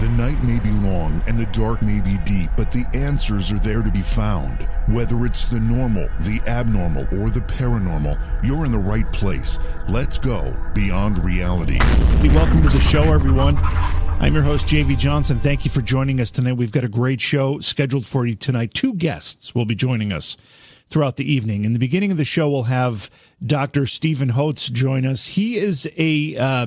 The night may be long and the dark may be deep, but the answers are there to be found. Whether it's the normal, the abnormal, or the paranormal, you're in the right place. Let's go beyond reality. Welcome to the show, everyone. I'm your host, JV Johnson. Thank you for joining us tonight. We've got a great show scheduled for you tonight. Two guests will be joining us throughout the evening. In the beginning of the show, we'll have Dr. Stephen Hotze join us. He is a uh,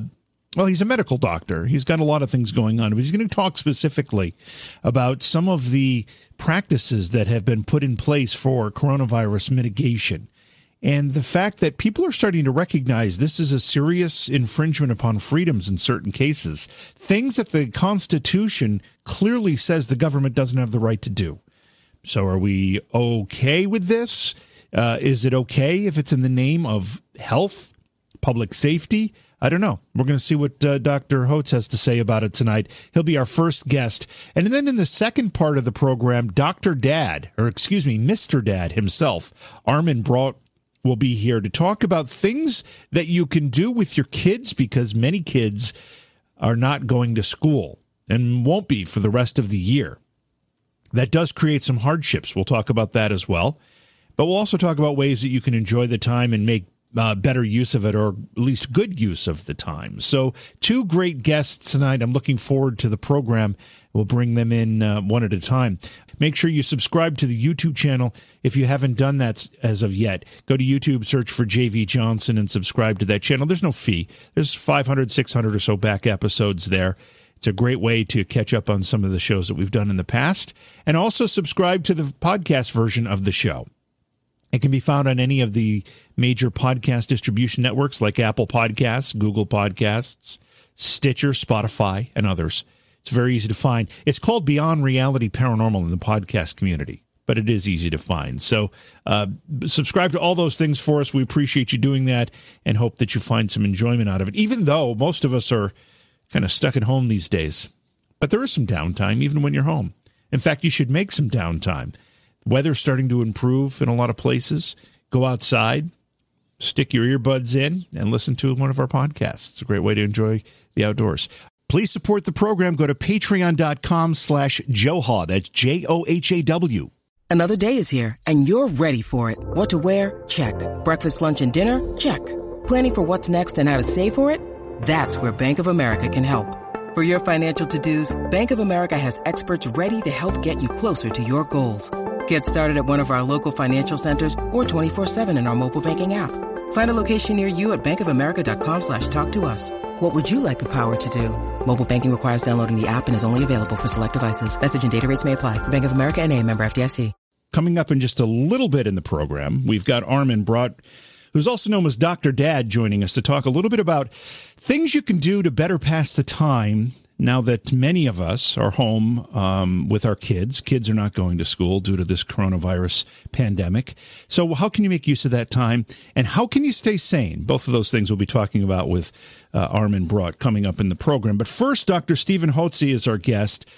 well, he's a medical doctor. He's got a lot of things going on, but he's going to talk specifically about some of the practices that have been put in place for coronavirus mitigation. And the fact that people are starting to recognize this is a serious infringement upon freedoms in certain cases, things that the Constitution clearly says the government doesn't have the right to do. So, are we okay with this? Uh, is it okay if it's in the name of health, public safety? I don't know. We're going to see what uh, Dr. Hotze has to say about it tonight. He'll be our first guest. And then in the second part of the program, Dr. Dad, or excuse me, Mr. Dad himself, Armin Brott, will be here to talk about things that you can do with your kids because many kids are not going to school and won't be for the rest of the year. That does create some hardships. We'll talk about that as well. But we'll also talk about ways that you can enjoy the time and make uh, better use of it or at least good use of the time. So, two great guests tonight. I'm looking forward to the program. We'll bring them in uh, one at a time. Make sure you subscribe to the YouTube channel if you haven't done that as of yet. Go to YouTube, search for JV Johnson, and subscribe to that channel. There's no fee, there's 500, 600 or so back episodes there. It's a great way to catch up on some of the shows that we've done in the past. And also subscribe to the podcast version of the show. It can be found on any of the major podcast distribution networks like Apple Podcasts, Google Podcasts, Stitcher, Spotify, and others. It's very easy to find. It's called Beyond Reality Paranormal in the podcast community, but it is easy to find. So, uh, subscribe to all those things for us. We appreciate you doing that and hope that you find some enjoyment out of it, even though most of us are kind of stuck at home these days. But there is some downtime even when you're home. In fact, you should make some downtime. Weather's starting to improve in a lot of places. Go outside, stick your earbuds in, and listen to one of our podcasts. It's a great way to enjoy the outdoors. Please support the program. Go to patreon.com slash Johaw. That's J-O-H-A-W. Another day is here, and you're ready for it. What to wear? Check. Breakfast, lunch, and dinner? Check. Planning for what's next and how to save for it? That's where Bank of America can help. For your financial to-dos, Bank of America has experts ready to help get you closer to your goals. Get started at one of our local financial centers or 24-7 in our mobile banking app. Find a location near you at bankofamerica.com slash talk to us. What would you like the power to do? Mobile banking requires downloading the app and is only available for select devices. Message and data rates may apply. Bank of America and a member FDIC. Coming up in just a little bit in the program, we've got Armin Brott, who's also known as Dr. Dad, joining us to talk a little bit about things you can do to better pass the time now that many of us are home um, with our kids, kids are not going to school due to this coronavirus pandemic. So, how can you make use of that time? And how can you stay sane? Both of those things we'll be talking about with uh, Armin Brott coming up in the program. But first, Dr. Stephen Hotze is our guest.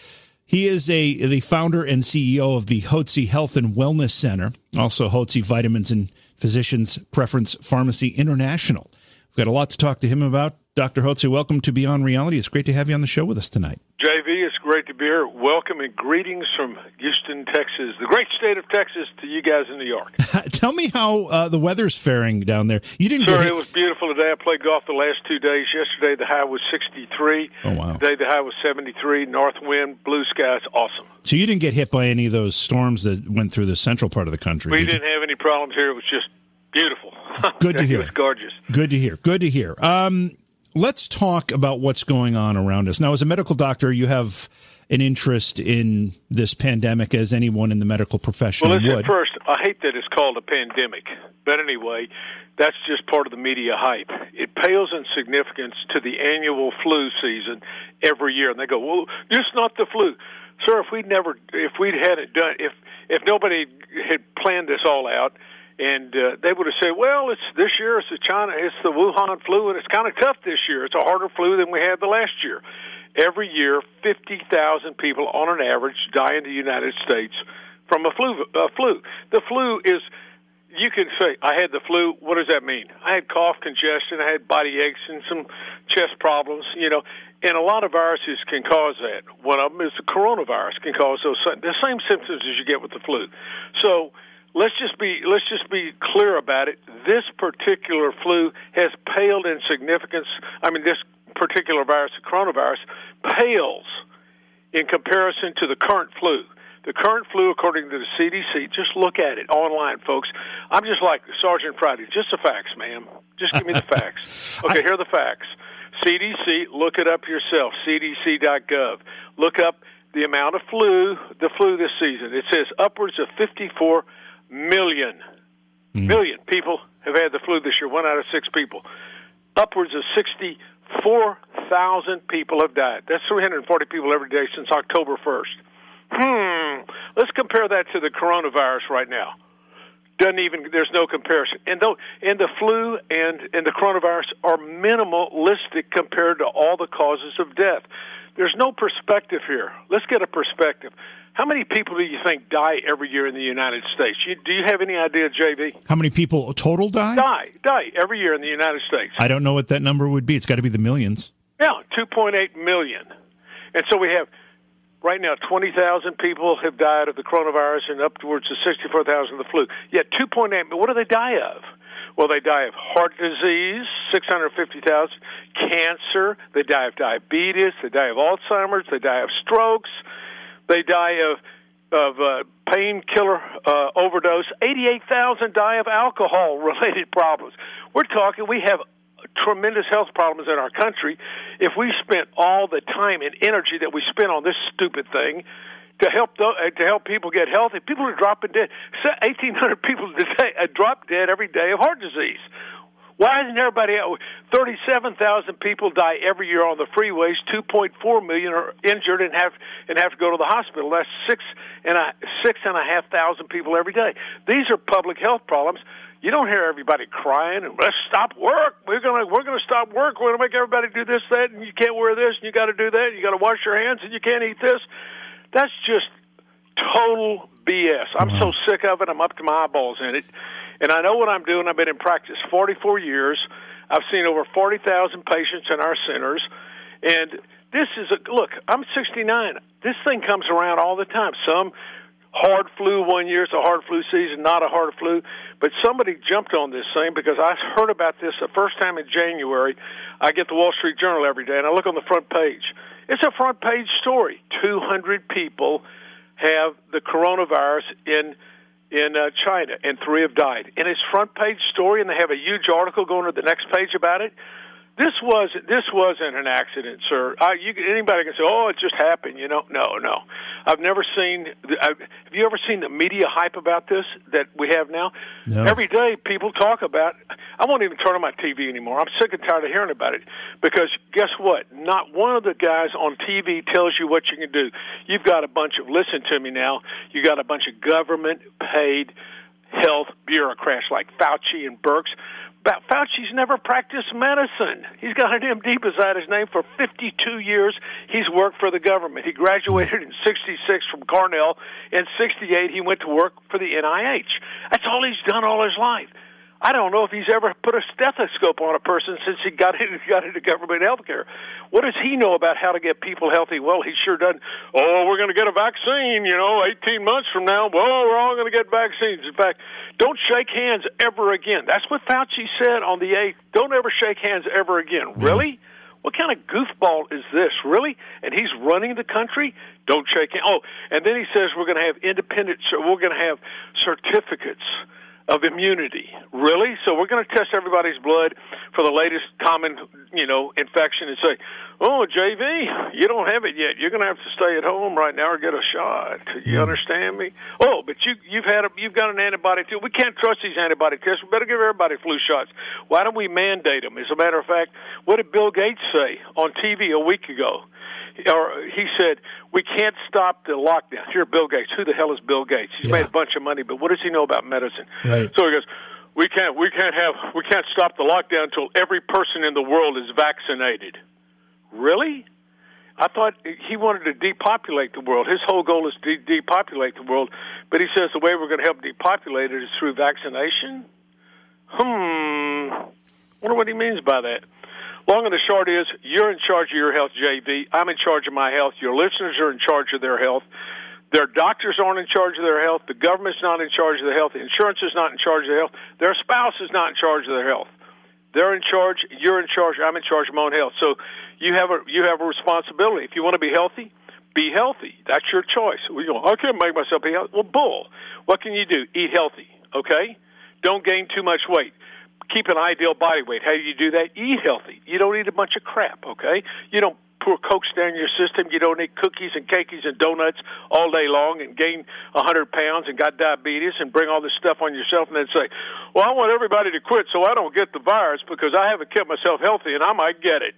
He is a the founder and CEO of the Hotze Health and Wellness Center, also Hotze Vitamins and Physicians Preference Pharmacy International. We've got a lot to talk to him about. Dr. Hotze, welcome to Beyond Reality. It's great to have you on the show with us tonight. JV, it's great to be here. Welcome and greetings from Houston, Texas, the great state of Texas, to you guys in New York. Tell me how uh, the weather's faring down there. You didn't. Sir, it was beautiful today. I played golf the last two days. Yesterday the high was 63. Oh wow! Today the high was 73. North wind, blue skies, awesome. So you didn't get hit by any of those storms that went through the central part of the country. We did didn't you? have any problems here. It was just beautiful. Good to hear. It was gorgeous. Good to hear. Good to hear. Um, let's talk about what's going on around us. Now, as a medical doctor, you have an interest in this pandemic as anyone in the medical profession well, listen, would. First, I hate that it's called a pandemic, but anyway, that's just part of the media hype. It pales in significance to the annual flu season every year, and they go, "Well, it's not the flu." Sir, if we'd never, if we'd had it done, if if nobody had planned this all out, and uh, they would have said, "Well, it's this year. It's the China. It's the Wuhan flu, and it's kind of tough this year. It's a harder flu than we had the last year." Every year, fifty thousand people on an average die in the United States from a flu. A flu. The flu is you can say I had the flu. What does that mean? I had cough, congestion, I had body aches, and some chest problems. You know, and a lot of viruses can cause that. One of them is the coronavirus can cause those the same symptoms as you get with the flu. So let's just be let's just be clear about it. This particular flu has paled in significance. I mean, this particular virus, the coronavirus, pales in comparison to the current flu. The current flu, according to the CDC, just look at it online, folks. I'm just like Sergeant Friday, just the facts, ma'am. Just give me the facts. Okay, here are the facts. CDC, look it up yourself. CDC.gov. Look up the amount of flu, the flu this season. It says upwards of 54 million, mm. million people have had the flu this year. One out of six people. Upwards of 64,000 people have died. That's 340 people every day since October 1st. Hmm. Let's compare that to the coronavirus right now doesn't even there's no comparison and though and the flu and and the coronavirus are minimalistic compared to all the causes of death there's no perspective here let's get a perspective how many people do you think die every year in the united states? You, do you have any idea jv how many people total die? Die die every year in the united states. I don't know what that number would be. It's got to be the millions. Yeah 2.8 million. And so we have Right now, 20,000 people have died of the coronavirus and upwards of 64,000 of the flu. Yet 2.8, what do they die of? Well, they die of heart disease, 650,000, cancer, they die of diabetes, they die of Alzheimer's, they die of strokes, they die of of uh, painkiller uh, overdose. 88,000 die of alcohol related problems. We're talking, we have tremendous health problems in our country if we spent all the time and energy that we spent on this stupid thing to help the, uh, to help people get healthy. People are dropping dead. Eighteen hundred people today uh, drop dead every day of heart disease. Why isn't everybody? Thirty-seven thousand people die every year on the freeways. Two point four million are injured and have and have to go to the hospital. That's six and a six and a half thousand people every day. These are public health problems you don't hear everybody crying and let's stop work. We're gonna we're gonna stop work. We're gonna make everybody do this, that, and you can't wear this, and you got to do that. And You got to wash your hands, and you can't eat this. That's just total BS. I'm so sick of it. I'm up to my eyeballs in it, and I know what I'm doing. I've been in practice 44 years. I've seen over 40,000 patients in our centers, and this is a look. I'm 69. This thing comes around all the time. Some hard flu one year. It's a hard flu season, not a hard flu. But somebody jumped on this thing because I heard about this the first time in January. I get the Wall Street Journal every day, and I look on the front page. It's a front page story. 200 people have the coronavirus in in uh, China, and three have died. And it's front page story, and they have a huge article going to the next page about it. This was this wasn't an accident, sir. I, you, anybody can say, "Oh, it just happened." You know, no, no. I've never seen. I've, have you ever seen the media hype about this that we have now? No. Every day, people talk about. I won't even turn on my TV anymore. I'm sick and tired of hearing about it because guess what? Not one of the guys on TV tells you what you can do. You've got a bunch of listen to me now. You got a bunch of government paid health bureaucrats like Fauci and Birx Fauci's never practiced medicine. He's got an MD beside his name for 52 years. He's worked for the government. He graduated in 66 from Cornell. In 68, he went to work for the NIH. That's all he's done all his life. I don't know if he's ever put a stethoscope on a person since he got into, got into government health care. What does he know about how to get people healthy? Well, he sure doesn't. Oh, we're going to get a vaccine, you know, 18 months from now. Well, we're all going to get vaccines. In fact, don't shake hands ever again. That's what Fauci said on the 8th. Don't ever shake hands ever again. Really? What kind of goofball is this, really? And he's running the country. Don't shake hands. Oh, and then he says we're going to have independent. We're going to have certificates of immunity. Really? So we're going to test everybody's blood for the latest common, you know, infection and say, "Oh, JV, you don't have it yet. You're going to have to stay at home right now or get a shot." You understand me? Oh, but you you've had a you've got an antibody too. We can't trust these antibody tests. We better give everybody flu shots. Why don't we mandate them? As a matter of fact, what did Bill Gates say on TV a week ago? Or he said we can't stop the lockdown. Here, Bill Gates. Who the hell is Bill Gates? He's yeah. made a bunch of money, but what does he know about medicine? Right. So he goes, we can't we can't have we can't stop the lockdown until every person in the world is vaccinated. Really? I thought he wanted to depopulate the world. His whole goal is to depopulate the world, but he says the way we're going to help depopulate it is through vaccination. Hmm. Wonder what he means by that. Long and the short is, you're in charge of your health, JV. I'm in charge of my health. Your listeners are in charge of their health. Their doctors aren't in charge of their health. The government's not in charge of their health. The insurance is not in charge of their health. Their spouse is not in charge of their health. They're in charge. You're in charge. I'm in charge of my own health. So you have a you have a responsibility. If you want to be healthy, be healthy. That's your choice. Well, you know, I can't make myself be healthy. Well, bull. What can you do? Eat healthy. Okay. Don't gain too much weight keep an ideal body weight. How do you do that? Eat healthy. You don't eat a bunch of crap, okay? You don't pour cokes down your system. You don't eat cookies and cakeys and donuts all day long and gain a hundred pounds and got diabetes and bring all this stuff on yourself and then say, "Well, I want everybody to quit so I don't get the virus because I haven't kept myself healthy and I might get it."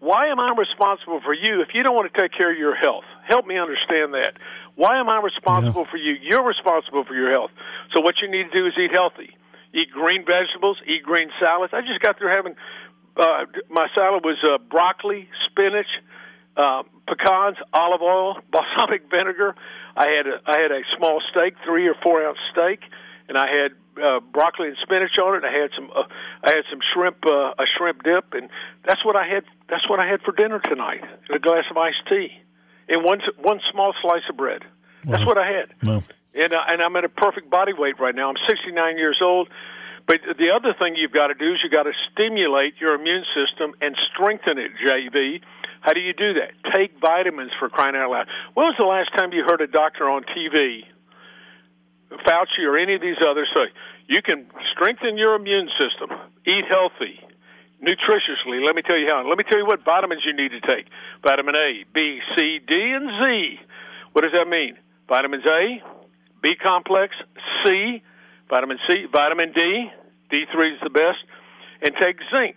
Why am I responsible for you if you don't want to take care of your health? Help me understand that. Why am I responsible yeah. for you? You're responsible for your health. So what you need to do is eat healthy eat green vegetables, eat green salads. I just got through having uh, my salad was uh, broccoli, spinach, uh, pecans, olive oil, balsamic vinegar. I had a, I had a small steak, three or four ounce steak, and I had uh, broccoli and spinach on it. I had some uh, I had some shrimp uh, a shrimp dip, and that's what I had. That's what I had for dinner tonight. And a glass of iced tea, and one one small slice of bread. That's wow. what I had. Wow and uh, and I'm at a perfect body weight right now. I'm 69 years old. But the other thing you've got to do is you got to stimulate your immune system and strengthen it, JV. How do you do that? Take vitamins for crying out loud. When was the last time you heard a doctor on TV, Fauci or any of these others say, you can strengthen your immune system, eat healthy, nutritiously. Let me tell you how. Let me tell you what vitamins you need to take. Vitamin A, B, C, D, and Z. What does that mean? Vitamins A, B complex, C, vitamin C, vitamin D, D3 is the best, and take zinc.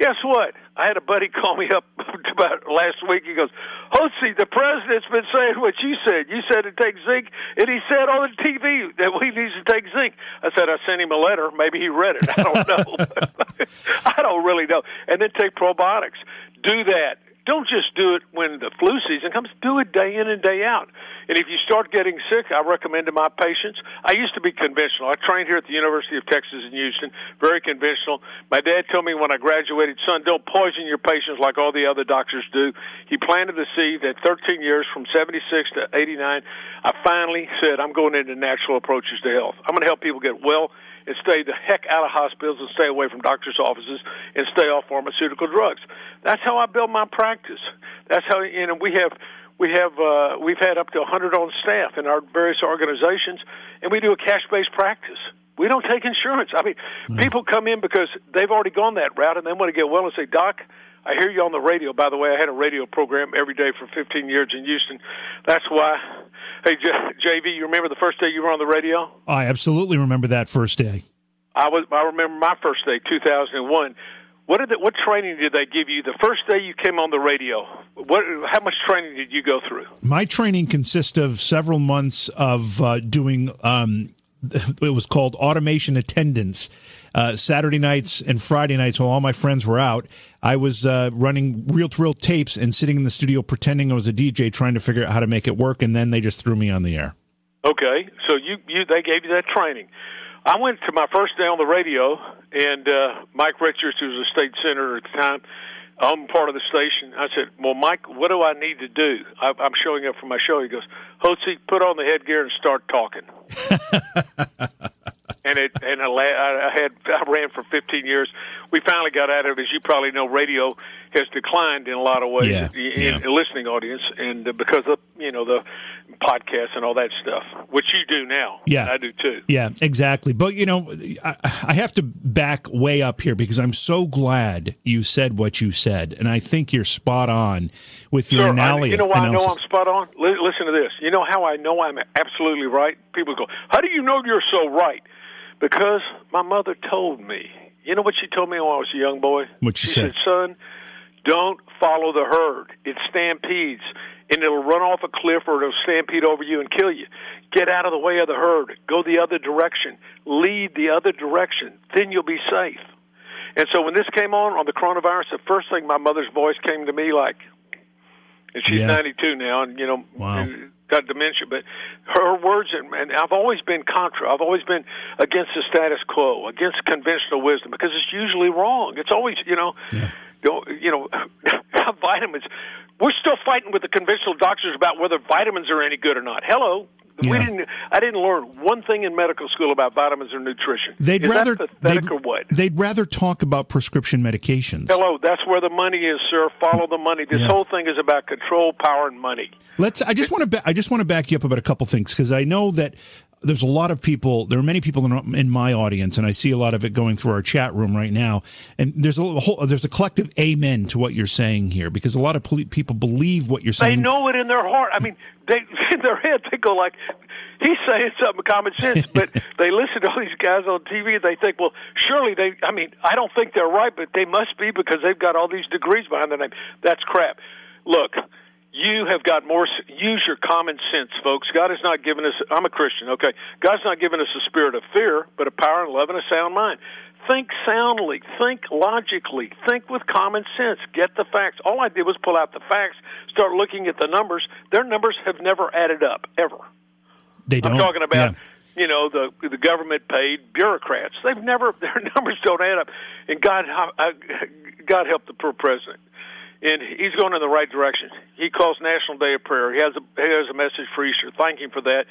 Guess what? I had a buddy call me up about last week. He goes, Hotze, the president's been saying what you said. You said to take zinc, and he said on the TV that we need to take zinc. I said, I sent him a letter. Maybe he read it. I don't know. I don't really know. And then take probiotics. Do that don't just do it when the flu season comes. Do it day in and day out. And if you start getting sick, I recommend to my patients. I used to be conventional. I trained here at the University of Texas in Houston, very conventional. My dad told me when I graduated, son, don't poison your patients like all the other doctors do. He planted the seed that 13 years from 76 to 89. I finally said, I'm going into natural approaches to health. I'm going to help people get well and stay the heck out of hospitals and stay away from doctors' offices and stay off pharmaceutical drugs. That's how I build my practice. That's how you know we have we have uh, we've had up to a 100 on staff in our various organizations, and we do a cash-based practice. We don't take insurance. I mean, people come in because they've already gone that route and they want to get well and say, "Doc, I hear you on the radio." By the way, I had a radio program every day for 15 years in Houston. That's why Hey, JV, you remember the first day you were on the radio? I absolutely remember that first day. I was. I remember my first day, 2001. What did the, what training did they give you the first day you came on the radio? What how much training did you go through? My training consists of several months of uh, doing um, it was called automation attendance. Uh, Saturday nights and Friday nights, while all my friends were out, I was uh, running reel to reel tapes and sitting in the studio pretending I was a DJ, trying to figure out how to make it work. And then they just threw me on the air. Okay, so you, you they gave you that training. I went to my first day on the radio, and uh, Mike Richards, who was a state senator at the time, I'm part of the station. I said, "Well, Mike, what do I need to do?" I, I'm showing up for my show. He goes, "Hotze, put on the headgear and start talking." and it and I, had I ran for 15 years. We finally got out of it. As you probably know, radio has declined in a lot of ways yeah, in, yeah. in listening audience, and uh, because of you know the podcasts and all that stuff, which you do now. Yeah, I do too. Yeah, exactly. But you know, I, I have to back way up here because I'm so glad you said what you said, and I think you're spot on with your Sir, analysis. You know why analysis. I know I'm spot on? L- listen to this. You know how I know I'm absolutely right? People go, "How do you know you're so right?" Because my mother told me. You know what she told me when I was a young boy? What she, she said? said, "Son, don't follow the herd. It stampedes, and it'll run off a cliff or it'll stampede over you and kill you. Get out of the way of the herd. Go the other direction. Lead the other direction. Then you'll be safe." And so when this came on on the coronavirus, the first thing my mother's voice came to me like, and she's Yeah. 92 now, and you know, Wow. and got dementia. But her words, and, and I've always been contra. I've always been against the status quo, against conventional wisdom, because it's usually wrong. It's always, you know, don't, you know, vitamins. We're still fighting with the conventional doctors about whether vitamins are any good or not. Hello. We didn't. I didn't learn one thing in medical school about vitamins or nutrition. They'd Is rather they'd, or what? they'd rather talk about prescription medications. Hello, that's where the money is, sir. Follow the money. This Yeah. whole thing is about control, power, and money. Let's. I just want to. Ba- I just want to back you up about a couple things because I know that there's a lot of people. There are many people in, in my audience, and I see a lot of it going through our chat room right now. And there's a whole. There's a collective amen to what you're saying here because a lot of poli- people believe what you're saying. They know it in their heart. I mean, they in their head they go like, "He's saying something common sense," but they listen to all these guys on TV and they think, "Well, surely they." I mean, I don't think they're right, but they must be because they've got all these degrees behind their name. That's crap. Look. You have got more. Use your common sense, folks. God has not given us. I'm a Christian, okay. God's not given us a spirit of fear, but a power and love and a sound mind. Think soundly. Think logically. Think with common sense. Get the facts. All I did was pull out the facts, start looking at the numbers. Their numbers have never added up ever. they don't. I'm talking about, Yeah. you know, the the government paid bureaucrats. They've never their numbers don't add up. And God, God help the poor president. And he's going in the right direction. He calls National Day of Prayer. He has a he has a message for Easter. Thank him for that.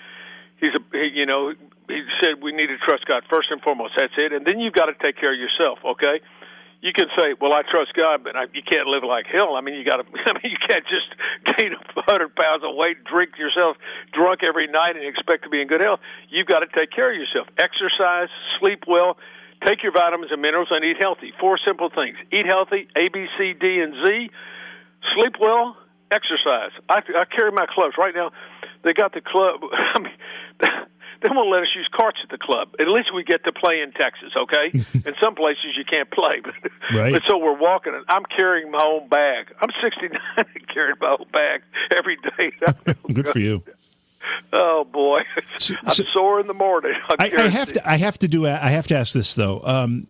He's a he, you know he said we need to trust God first and foremost. That's it. And then you've got to take care of yourself. Okay. You can say, "Well, I trust God," but I, you can't live like hell. I mean, you got to. I mean, you can't just gain a hundred pounds of weight, drink yourself drunk every night, and expect to be in good health. You've got to take care of yourself. Exercise, sleep well, take your vitamins and minerals, and eat healthy. Four simple things: eat healthy, A, B, C, D, and Z. Sleep well, exercise. I, I carry my clubs right now. They got the club. I mean, they won't let us use carts at the club. At least we get to play in Texas, okay? in some places you can't play, but, Right. but so we're walking. And I'm carrying my own bag. I'm 69 and carrying my own bag every day. Good for you. Oh boy, I'm so- sore in the morning. I, I have to. I have to do. I have to ask this though, um,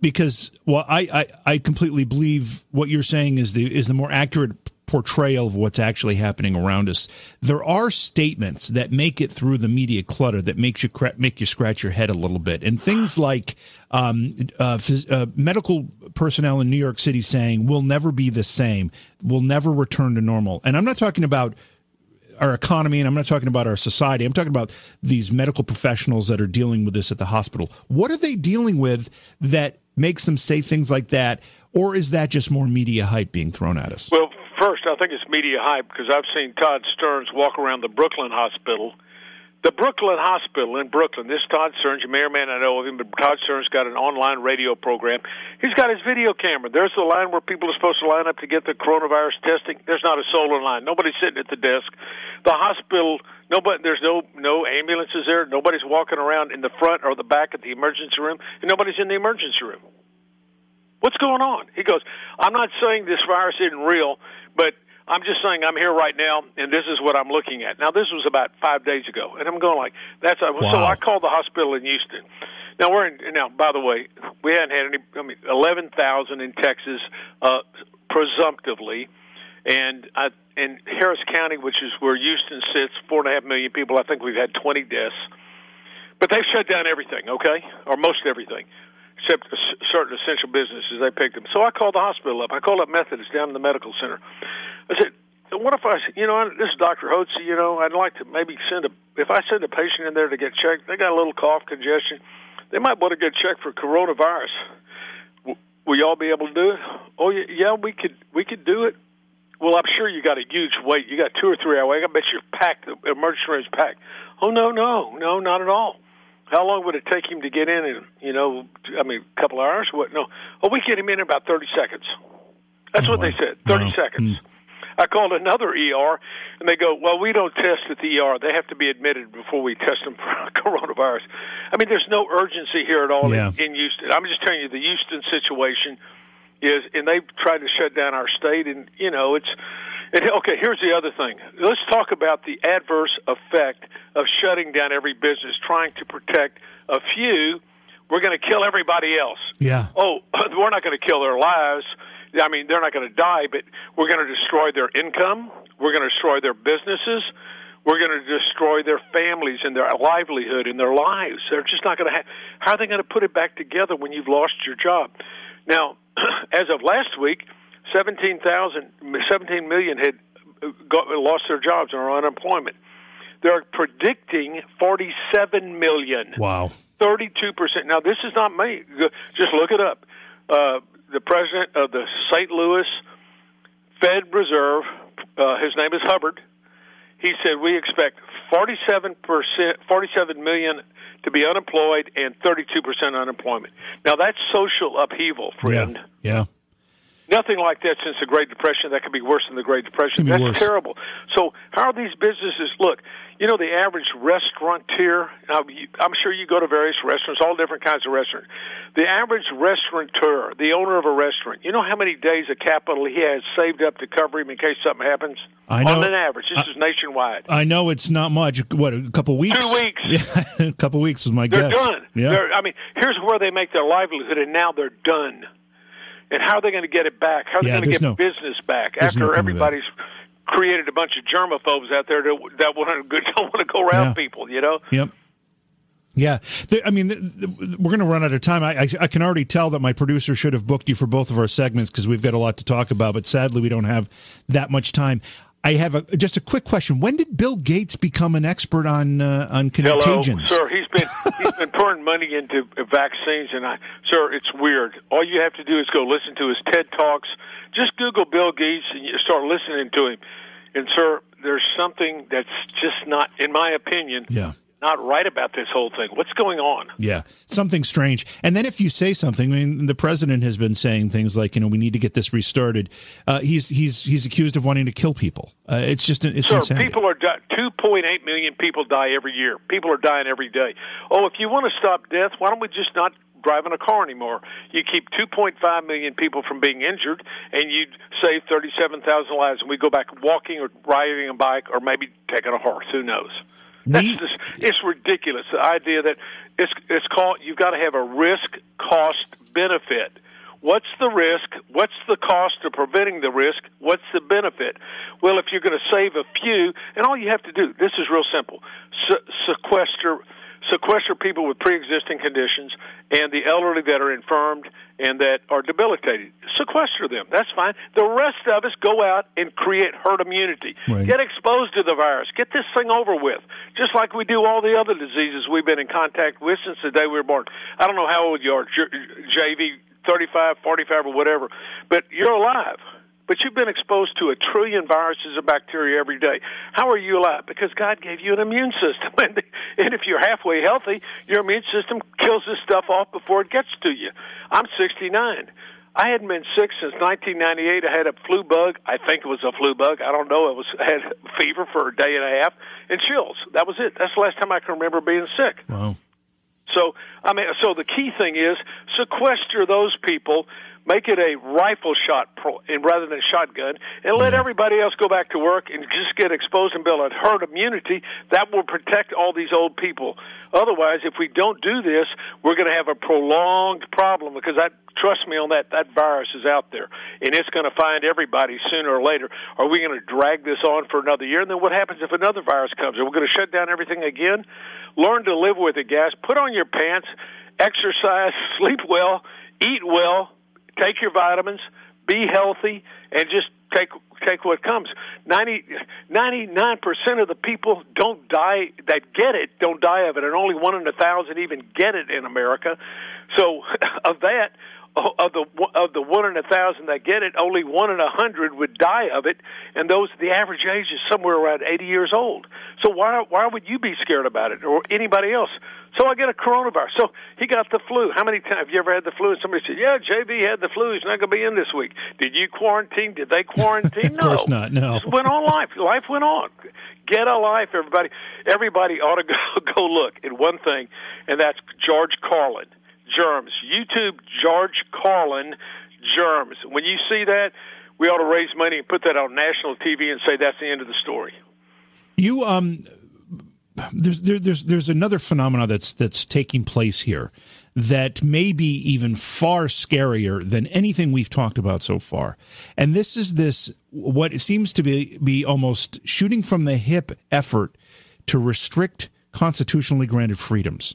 because well, I, I I completely believe what you're saying is the is the more accurate portrayal of what's actually happening around us. There are statements that make it through the media clutter that makes you cra- make you scratch your head a little bit, and things like um, uh, phys- uh, medical personnel in New York City saying we'll never be the same, we'll never return to normal, and I'm not talking about our economy and I'm not talking about our society. I'm talking about these medical professionals that are dealing with this at the hospital. What are they dealing with that makes them say things like that? Or is that just more media hype being thrown at us? Well, first, I think it's media hype because I've seen Todd Starnes walk around the Brooklyn Hospital. The Brooklyn Hospital in Brooklyn. This Todd Starnes, you may or may not know of him, but Todd Starnes got an online radio program. He's got his video camera. There's the line where people are supposed to line up to get the coronavirus testing. There's not a soul in line. Nobody's sitting at the desk. The hospital, nobody. There's no no ambulances there. Nobody's walking around in the front or the back at the emergency room, and nobody's in the emergency room. What's going on? He goes, I'm not saying this virus isn't real, but I'm just saying I'm here right now, and this is what I'm looking at. Now, this was about five days ago, and I'm going like, that's a, so. I called the hospital in Houston. Now we're in. Now, by the way, we hadn't had any. I mean, eleven thousand in Texas, uh, presumptively, and I, in Harris County, which is where Houston sits, four and a half million people. I think we've had twenty deaths, but they've shut down everything. Okay, or most everything except certain essential businesses. They picked them. So I called the hospital up. I called up Methodist down in the medical center. I said, "What if I, you know, this is Doctor Hotze. You know, I'd like to maybe send a. If I send a patient in there to get checked, they got a little cough, congestion. They might want to get checked for coronavirus. W- will y'all be able to do it? Oh, yeah, we could. We could do it. Well, I'm sure you got a huge wait. You got two or three hour wait. I bet you're packed. The emergency room is packed. Oh no, no, no, not at all. How long would it take him to get in? And you know, I mean, a couple of hours. What? No. Oh, we get him in in about thirty seconds. That's what they said. Thirty Wow. seconds. Hmm. I called another ER, and they go, "Well, we don't test at the ER. They have to be admitted before we test them for coronavirus." I mean, there's no urgency here at all Yeah. in, in Houston. I'm just telling you, the Houston situation is, and they've tried to shut down our state, and you know, it's. And, okay, here's the other thing. Let's talk about the adverse effect of shutting down every business, trying to protect a few. We're going to kill everybody else Yeah. oh, we're not going to kill their lives. I mean, they're not going to die, but we're going to destroy their income. We're going to destroy their businesses. We're going to destroy their families and their livelihood and their lives. They're just not going to have. How are they going to put it back together when you've lost your job? Now, as of last week, 17,000, 17 million had got, lost their jobs and are unemployment. They're predicting 47 million. Wow. 32%. Now, this is not me. Just look it up. Uh, the president of the St. Louis Fed Reserve, uh, his name is Hubbard. He said we expect 47 percent, 47 million to be unemployed and 32 percent unemployment. Now that's social upheaval, friend. Yeah. yeah. Nothing like that since the Great Depression. That could be worse than the Great Depression. That's worse. terrible. So, how are these businesses? Look, you know, the average restaurateur. I'm sure you go to various restaurants, all different kinds of restaurants. The average restaurateur, the owner of a restaurant, you know how many days of capital he has saved up to cover him in case something happens. I know. On an average, this I, is nationwide. I know it's not much. What a couple weeks? Two weeks. Yeah, a couple weeks is my They're guess. Done. Yeah. They're, I mean, here's where they make their livelihood, and now they're done. And how are they going to get it back? How are they yeah, going to get no, business back after no everybody's created a bunch of germaphobes out there that that want to don't want to go around yeah. people? You know. Yep. Yeah, I mean, we're going to run out of time. I, I, I, can already tell that my producer should have booked you for both of our segments because we've got a lot to talk about. But sadly, we don't have that much time. I have a, just a quick question. When did Bill Gates become an expert on uh, on contagions? Hello, sir. He's been he's been pouring money into vaccines, and I, sir, it's weird. All you have to do is go listen to his TED talks. Just Google Bill Gates and you start listening to him. And sir, there's something that's just not, in my opinion, yeah not right about this whole thing. What's going on? Yeah, something strange. And then if you say something, I mean, the president has been saying things like, you know, we need to get this restarted. Uh, he's he's he's accused of wanting to kill people. Uh, it's just it's Sir, insanity. people are two point eight million people die every year. People are dying every day. Oh, if you want to stop death, why don't we just not driving a car anymore. You keep 2.5 million people from being injured, and you save 37,000 lives. And we go back walking or riding a bike or maybe taking a horse. Who knows? That's just, it's ridiculous. The idea that it's it's called you've got to have a risk cost benefit. What's the risk? What's the cost of preventing the risk? What's the benefit? Well, if you're going to save a few, and all you have to do, this is real simple: Se- sequester sequester people with pre-existing conditions and the elderly that are infirmed and that are debilitated. Sequester them. That's fine. The rest of us go out and create herd immunity. Right. Get exposed to the virus. Get this thing over with. Just like we do all the other diseases we've been in contact with since the day we were born. I don't know how old you are, J- JV, 35, 45, or whatever, but you're alive. But you've been exposed to a trillion viruses and bacteria every day. How are you alive? Because God gave you an immune system. And, and if you're halfway healthy, your immune system kills this stuff off before it gets to you. I'm 69. I hadn't been sick since 1998. I had a flu bug. I think it was a flu bug. I don't know. It was I had fever for a day and a half and chills. That was it. That's the last time I can remember being sick. Wow. So I mean, so the key thing is sequester those people, make it a rifle shot pro, and rather than shotgun, and let everybody else go back to work and just get exposed and build a herd immunity. That will protect all these old people. Otherwise, if we don't do this, we're going to have a prolonged problem because that. Trust me on that. That virus is out there, and it's going to find everybody sooner or later. Are we going to drag this on for another year? And then what happens if another virus comes? Are we going to shut down everything again? Learn to live with it, guys. Put on your pants, exercise, sleep well, eat well, take your vitamins, be healthy, and just take take what comes. 99 percent of the people don't die that get it don't die of it, and only one in a thousand even get it in America. So of that, of the of the one in a thousand that get it, only one in a hundred would die of it, and those the average age is somewhere around eighty years old. So why why would you be scared about it or anybody else? So I get a coronavirus. So he got the flu. How many times have you ever had the flu? And somebody said, "Yeah, JV had the flu. He's not going to be in this week." Did you quarantine? Did they quarantine? No. Of course not. No. Just went on life. Life went on. Get a life, everybody. Everybody ought to go go look at one thing, and that's George Carlin germs. YouTube George Carlin germs. When you see that, we ought to raise money and put that on national TV and say that's the end of the story. You um, there's there, there's there's another phenomenon that's that's taking place here that may be even far scarier than anything we've talked about so far. And this is this what seems to be be almost shooting from the hip effort to restrict constitutionally granted freedoms.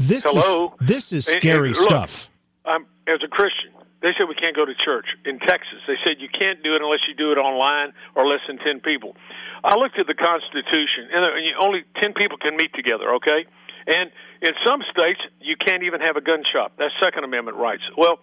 This hello. is this is And- and scary look, stuff. I'm as a Christian. They said we can't go to church in Texas. They said you can't do it unless you do it online or less than ten people. I looked at the Constitution, and uh, only ten people can meet together. Okay, and in some states you can't even have a gun shop. That's Second Amendment rights. Well,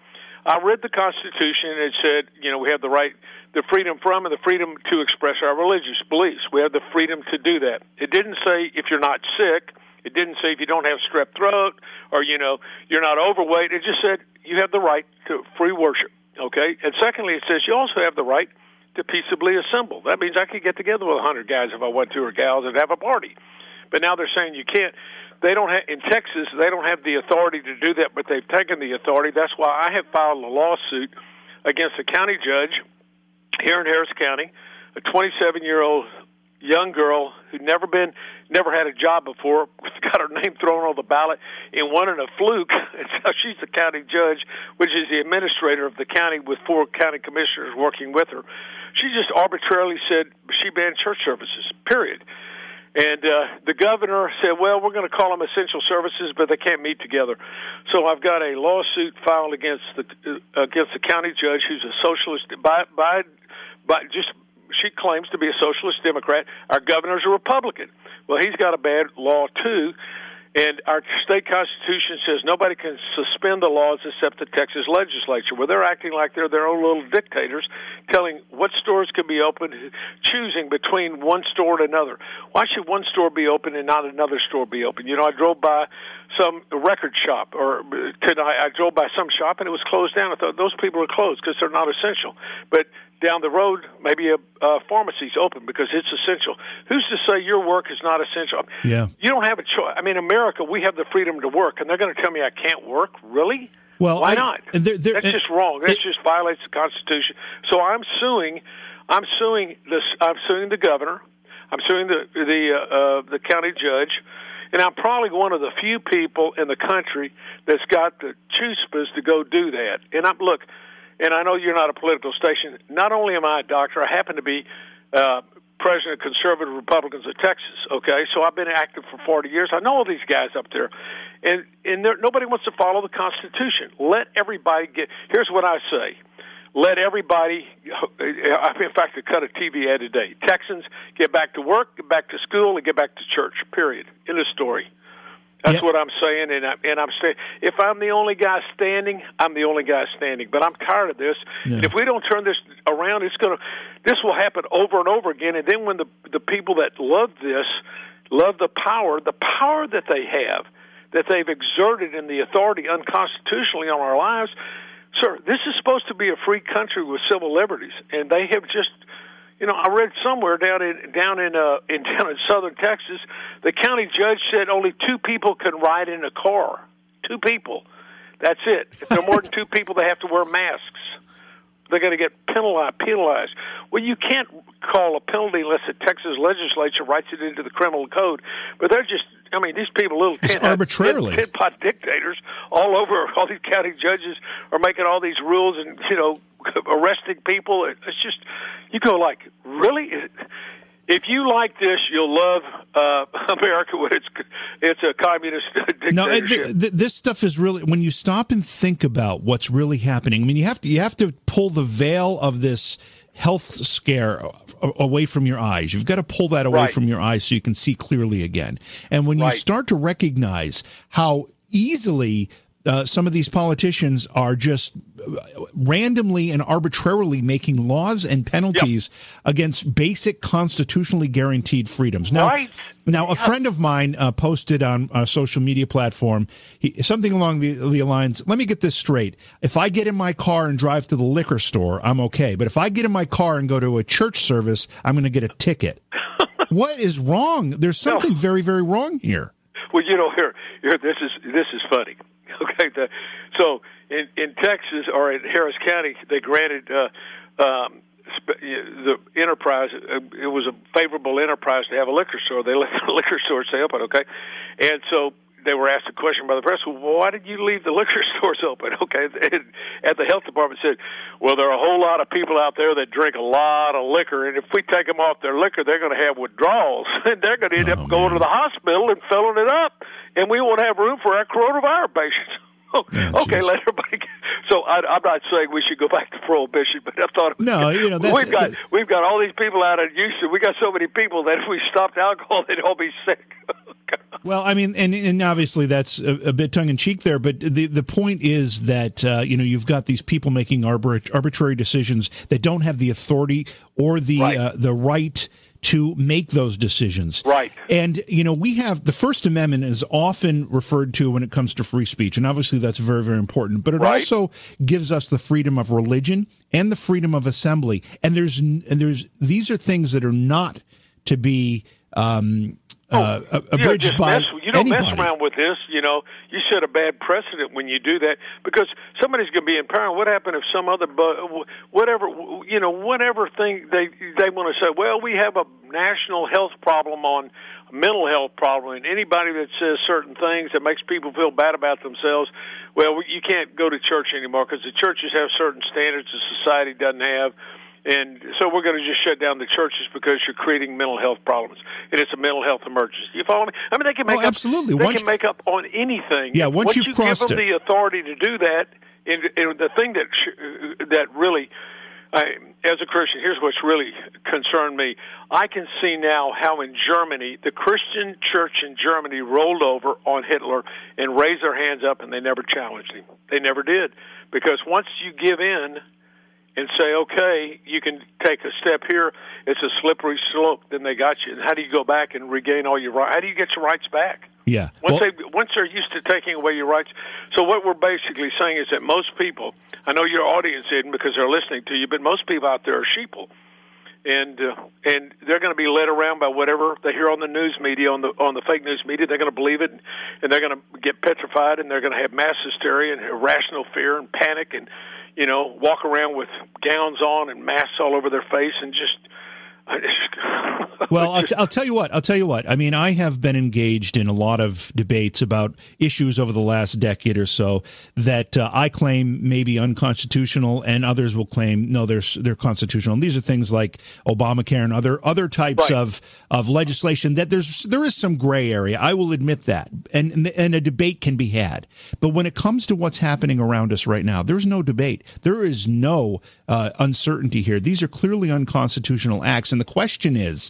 I read the Constitution, and it said you know we have the right, the freedom from, and the freedom to express our religious beliefs. We have the freedom to do that. It didn't say if you're not sick. It didn't say if you don't have strep throat or you know you're not overweight. It just said you have the right to free worship. Okay, and secondly, it says you also have the right to peaceably assemble. That means I could get together with a hundred guys if I want to or gals and have a party. But now they're saying you can't. They don't have in Texas. They don't have the authority to do that, but they've taken the authority. That's why I have filed a lawsuit against a county judge here in Harris County, a 27 year old young girl who'd never been, never had a job before, got her name thrown on the ballot and won in a fluke. And so she's the county judge, which is the administrator of the county with four county commissioners working with her. She just arbitrarily said she banned church services, period. And uh, the governor said, "Well, we're going to call them essential services, but they can't meet together." So I've got a lawsuit filed against the uh, against the county judge, who's a socialist by by by just she claims to be a socialist Democrat. Our governor's a Republican. Well, he's got a bad law too. And our state constitution says nobody can suspend the laws except the Texas legislature. Well, they're acting like they're their own little dictators, telling what stores can be open, choosing between one store and another. Why should one store be open and not another store be open? You know, I drove by some record shop, or tonight I drove by some shop and it was closed down. I thought those people are closed because they're not essential. But down the road, maybe a, a pharmacy's open because it's essential. Who's to say your work is not essential? Yeah. You don't have a choice. I mean, America, we have the freedom to work, and they're going to tell me I can't work. Really? Well, why I- not? and there- there- That's just wrong. That just violates the Constitution. So I'm suing. I'm suing this. I'm suing the governor. I'm suing the the uh, uh, the county judge, and I'm probably one of the few people in the country that's got the chutzpahs to go do that. And I'm look, and I know you're not a political station. Not only am I a doctor, I happen to be. Uh, President of Conservative Republicans of Texas. Okay, so I've been active for 40 years. I know all these guys up there, and and there, nobody wants to follow the Constitution. Let everybody get. Here's what I say: Let everybody. In fact, I cut a TV ad today. Texans get back to work, get back to school, and get back to church. Period. In the story. That's Yeah. what I'm saying, and I, and I'm saying if I'm the only guy standing, I'm the only guy standing. But I'm tired of this. Yeah. And if we don't turn this around, it's gonna this will happen over and over again. And then when the the people that love this, love the power, the power that they have, that they've exerted in the authority unconstitutionally on our lives, sir, this is supposed to be a free country with civil liberties, and they have just you know, I read somewhere down in down in uh in down in southern Texas, the county judge said only two people can ride in a car. Two people. That's it. If there are more than two people, they have to wear masks. They're going to get penalized. Penalized. Well, you can't call a penalty unless the Texas legislature writes it into the criminal code. But they're just. I mean, these people, little It's tin, arbitrarily. tin, pot dictators, all over. All these county judges are making all these rules and you know arresting people. It's just you go like, really? If you like this, you'll love uh, America when it's it's a communist No, dictatorship. th- th- this stuff is really when you stop and think about what's really happening. I mean, you have to you have to pull the veil of this health scare away from your eyes. You've got to pull that away Right. from your eyes so you can see clearly again. And when you start to recognize how easily uh, some of these politicians are just randomly and arbitrarily making laws and penalties against basic constitutionally guaranteed freedoms. Now, Right. now, a friend of mine uh, posted on a social media platform he, something along the, the lines. Let me get this straight. If I get in my car and drive to the liquor store, I'm okay. But if I get in my car and go to a church service, I'm going to get a ticket. what is wrong? There's something very, very wrong here. Well, you know, here, here, this is this is funny. Okay, the, so in in Texas or in Harris County, they granted uh, um, sp- the enterprise. Uh, it was a favorable enterprise to have a liquor store. They let the liquor store stay open. Okay, and so they were asked a question by the press. Well, why did you leave the liquor stores open? Okay, and the health department said, well, there are a whole lot of people out there that drink a lot of liquor, and if we take them off their liquor, they're going to have withdrawals, and they're going to end Oh, up going man. to the hospital and filling it up, and we won't have room for our coronavirus patients. Yeah, okay, geez. let everybody. Get, so I, I'm not saying we should go back to prohibition, but I thought No, you know, that's- we've got we've got all these people out in Houston. We got so many people that if we stopped alcohol, they'd all be sick. Well, I mean, and, and obviously that's a, a bit tongue in cheek there, but the the point is that uh, you know you've got these people making arbit- arbitrary decisions that don't have the authority or the Right. uh, the right to make those decisions. Right. And you know we have the First Amendment is often referred to when it comes to free speech, and obviously that's very very important. But it Right. also gives us the freedom of religion and the freedom of assembly. And there's and there's these are things that are not to be. Um, uh, you know, abridged just by mess, you don't anybody. mess around with this. You know, you set a bad precedent when you do that because somebody's going to be in power. What happened if some other, whatever, you know, whatever thing they they want to say? Well, we have a national health problem on mental health problem, and anybody that says certain things that makes people feel bad about themselves, well, you can't go to church anymore because the churches have certain standards that society doesn't have. And so we're going to just shut down the churches because you're creating mental health problems, and it's a mental health emergency. You follow me? I mean, they can oh, make Oh, up, absolutely. They Once- can make up on anything. Yeah, once you've you crossed give them it. the authority to do that, and, and the thing that sh- that really, I, as a Christian, here's what's really concerned me. I can see now how in Germany the Christian church in Germany rolled over on Hitler and raised their hands up, and they never challenged him. They never did because once you give in and say, okay, you can take a step here. It's a slippery slope. Then they got you. And how do you go back and regain all your rights? How do you get your rights back? Yeah. Once Well- they once they're used to taking away your rights. So what we're basically saying is that most people, I know your audience isn't because they're listening to you, but most people out there are sheeple. And uh, and they're going to be led around by whatever they hear on the news media, on the on the fake news media. They're going to believe it, and they're going to get petrified, and they're going to have mass hysteria and irrational fear and panic, and you know, walk around with gowns on and masks all over their face, and just. Well, I'll, t- I'll tell you what. I'll tell you what. I mean, I have been engaged in a lot of debates about issues over the last decade or so that uh, I claim may be unconstitutional, and others will claim no, they're they're constitutional. And these are things like Obamacare and other other types Right. of of legislation that there's there is some gray area. I will admit that, and and- a debate can be had. But when it comes to what's happening around us right now, there's no debate. There is no uh, uncertainty here. These are clearly unconstitutional acts, and the question is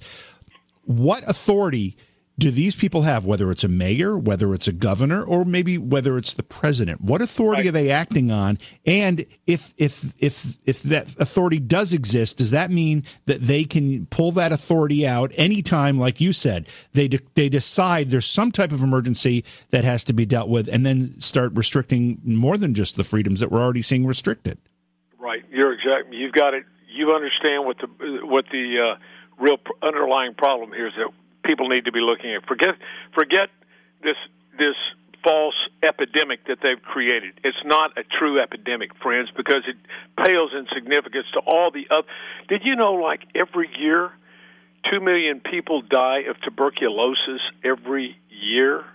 what authority do these people have, whether it's a mayor, whether it's a governor, or maybe whether it's the president? What authority Right. are they acting on? And if if if if that authority does exist, does that mean that they can pull that authority out anytime, like you said, they de- they decide there's some type of emergency that has to be dealt with, and then start restricting more than just the freedoms that we're already seeing restricted? Right, you're exact. You've got it. You understand what the what the uh, real pr- underlying problem here is that people need to be looking at. Forget forget this this false epidemic that they've created. It's not a true epidemic, friends, because it pales in significance to all the other. Did you know, like every year, two million people die of tuberculosis every year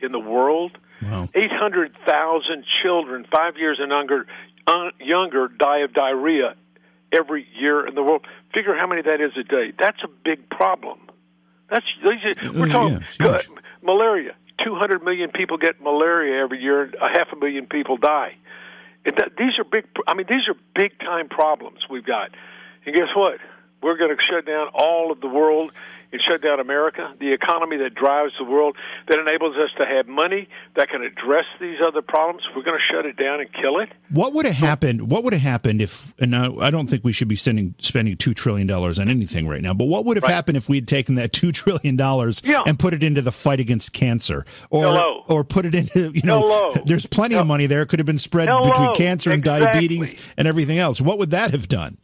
in the world? Wow. 800,000 children, five years and younger, uh, younger, die of diarrhea every year in the world. Figure how many that is a day. That's a big problem. That's these are, we're talking yeah, uh, malaria. 200 million people get malaria every year. and A half a million people die. And that, these are big. I mean, these are big time problems we've got. And guess what? We're going to shut down all of the world and shut down America, the economy that drives the world, that enables us to have money that can address these other problems. We're going to shut it down and kill it. What would have happened? What would have happened if? And I, don't think we should be sending, spending two trillion dollars on anything right now. But what would have Right. happened if we had taken that two trillion dollars Yeah. and put it into the fight against cancer, or Hello. or put it into you know? Hello. There's plenty of money there. It could have been spread Hello. between cancer and Exactly. diabetes and everything else. What would that have done?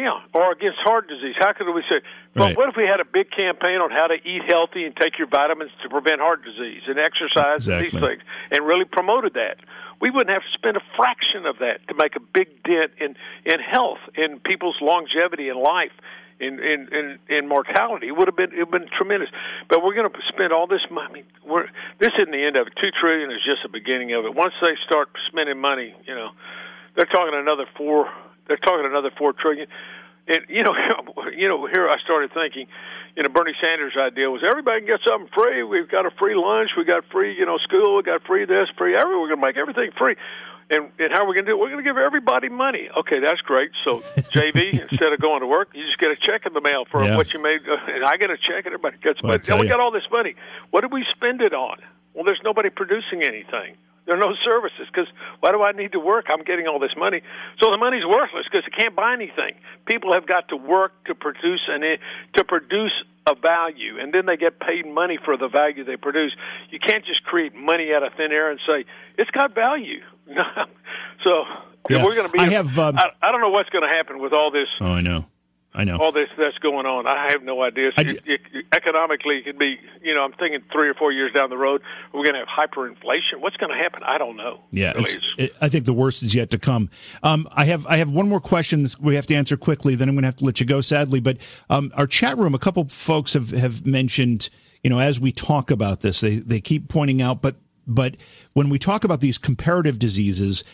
Well, yeah, or against heart disease. How could we say? Well, Right. what if we had a big campaign on how to eat healthy and take your vitamins to prevent heart disease and exercise and these things, and really promoted that? we wouldn't have to spend a fraction of that to make a big dent in in health, in people's longevity in life. In, in in in mortality, it would have been it would have been tremendous. But we're going to spend all this money. We're this isn't the end of it. Two trillion is just the beginning of it. Once they start spending money, you know, they're talking another four. They're talking another four trillion. And you know, you know, here I started thinking, you know, Bernie Sanders' idea was everybody can get something free. We've got a free lunch, we got free, you know, school, we got free this, free every. We're going to make everything free. And, and how are we going to do it? We're going to give everybody money. Okay, that's great. So, JV, instead of going to work, you just get a check in the mail for yeah. what you made. Uh, and I get a check, and everybody gets money. Well, we got all this money. What did we spend it on? Well, there's nobody producing anything. There are no services because why do I need to work? I'm getting all this money, so the money's worthless because it can't buy anything. People have got to work to produce an to produce a value, and then they get paid money for the value they produce. You can't just create money out of thin air and say it's got value. so yeah. we're going to be. I have. Um, I, I don't know what's going to happen with all this. Oh, I know. I know all this that's going on. I have no idea. So you, you, economically, it could be. You know, I'm thinking three or four years down the road, we're going to have hyperinflation. What's going to happen? I don't know. Yeah, really. it, I think the worst is yet to come. Um, I have I have one more question we have to answer quickly. Then I'm going to have to let you go, sadly. But um, our chat room, a couple folks have have mentioned. You know, as we talk about this, they they keep pointing out, but but when we talk about these comparative diseases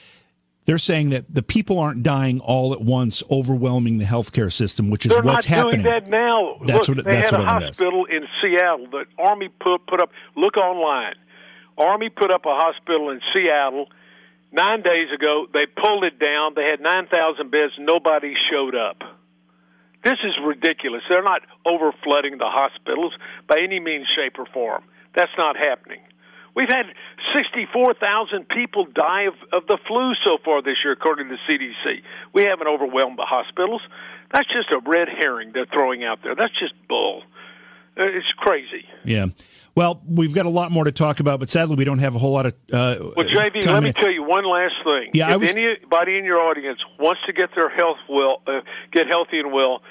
they're saying that the people aren't dying all at once, overwhelming the healthcare system, which is They're what's happening. Doing that now. That's look, what. They that's had what a hospital in Seattle. The Army put put up. Look online. Army put up a hospital in Seattle nine days ago. They pulled it down. They had nine thousand beds. Nobody showed up. This is ridiculous. They're not over flooding the hospitals by any means, shape, or form. That's not happening. We've had 64,000 people die of, of the flu so far this year, according to the CDC. We haven't overwhelmed the hospitals. That's just a red herring they're throwing out there. That's just bull. Uh, it's crazy. Yeah. Well, we've got a lot more to talk about, but sadly, we don't have a whole lot of. Uh, well, JV, let me tell you one last thing. Yeah, if was... anybody in your audience wants to get their health well, uh, get healthy and well,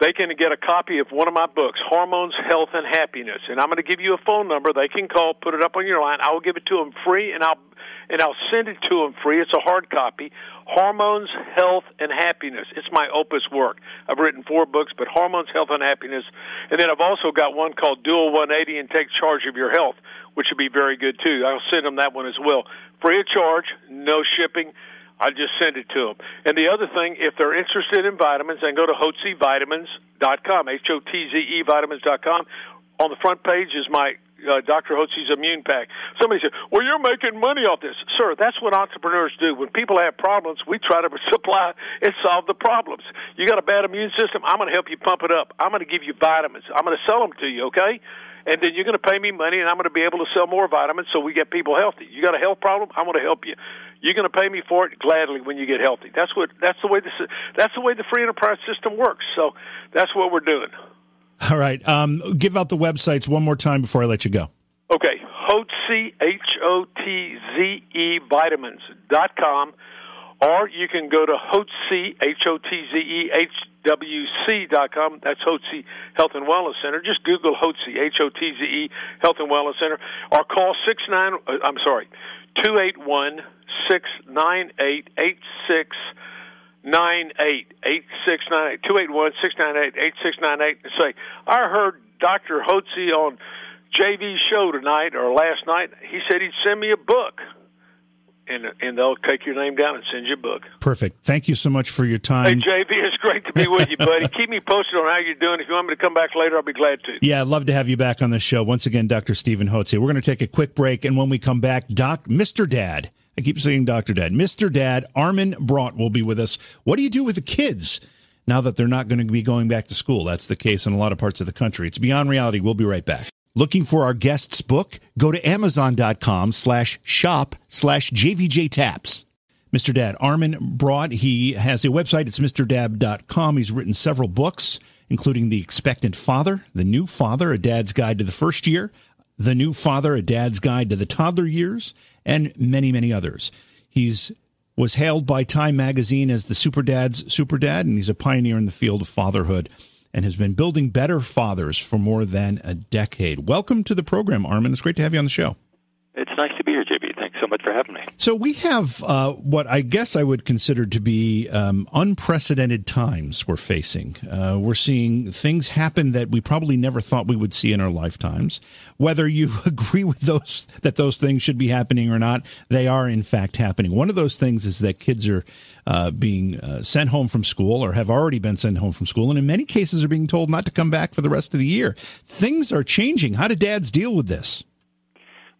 they can get a copy of one of my books, Hormones, Health, and Happiness. And I'm going to give you a phone number. They can call, put it up on your line. I will give it to them free, and I'll and I'll send it to them free. It's a hard copy. Hormones, Health, and Happiness. It's my opus work. I've written four books, but Hormones, Health, and Happiness. And then I've also got one called Dual 180 and Take Charge of Your Health, which would be very good too. I'll send them that one as well. Free of charge, no shipping. I just send it to them. And the other thing, if they're interested in vitamins, then go to HotzeVitamins.com, H-O-T-Z-E vitamins.com. On the front page is my uh, Dr. Hotze's Immune Pack. Somebody said, "Well, you're making money off this, sir." That's what entrepreneurs do. When people have problems, we try to supply and solve the problems. You got a bad immune system? I'm going to help you pump it up. I'm going to give you vitamins. I'm going to sell them to you. Okay? and then you're going to pay me money, and I'm going to be able to sell more vitamins so we get people healthy. You got a health problem? I'm going to help you. You're going to pay me for it gladly when you get healthy. That's what. That's the way this. That's the way the free enterprise system works. So that's what we're doing. All right. Um, give out the websites one more time before I let you go. Okay. Hotze H O T Z E vitamins dot com, or you can go to Hotze H O T Z E H W C dot com. That's Hotze Health and Wellness Center. Just Google Hotze, H O T Z E Health and Wellness Center, or call six nine. Uh, I'm sorry, two eight one six nine eight eight six nine eight eight six nine eight two eight one six nine eight eight six nine eight and say I heard Doctor Hotze on JV's show tonight or last night. He said he'd send me a book and and they'll take your name down and send you a book. Perfect. Thank you so much for your time. Hey, JV, it's great to be with you, buddy. Keep me posted on how you're doing. If you want me to come back later, I'll be glad to. Yeah, I'd love to have you back on the show. Once again, Dr. Steven Hotze. We're going to take a quick break, and when we come back, Doc, Mr. Dad, I keep saying Dr. Dad, Mr. Dad, Armin Brott will be with us. What do you do with the kids now that they're not going to be going back to school? That's the case in a lot of parts of the country. It's beyond reality. We'll be right back. Looking for our guest's book? Go to amazon.com slash shop slash JVJ Taps. Mr. Dad, Armin Brott, he has a website. It's MrDad.com. He's written several books, including The Expectant Father, The New Father, A Dad's Guide to the First Year, The New Father, A Dad's Guide to the Toddler Years, and many, many others. He's was hailed by Time magazine as the Super Dad's Super Dad, and he's a pioneer in the field of fatherhood and has been building better fathers for more than a decade. Welcome to the program, Armin. It's great to have you on the show. It's nice to be here, JB. Thanks so much for having me. So we have uh, what I guess I would consider to be um, unprecedented times we're facing. Uh, we're seeing things happen that we probably never thought we would see in our lifetimes. Whether you agree with those that those things should be happening or not, they are in fact happening. One of those things is that kids are uh, being uh, sent home from school or have already been sent home from school, and in many cases are being told not to come back for the rest of the year. Things are changing. How do dads deal with this?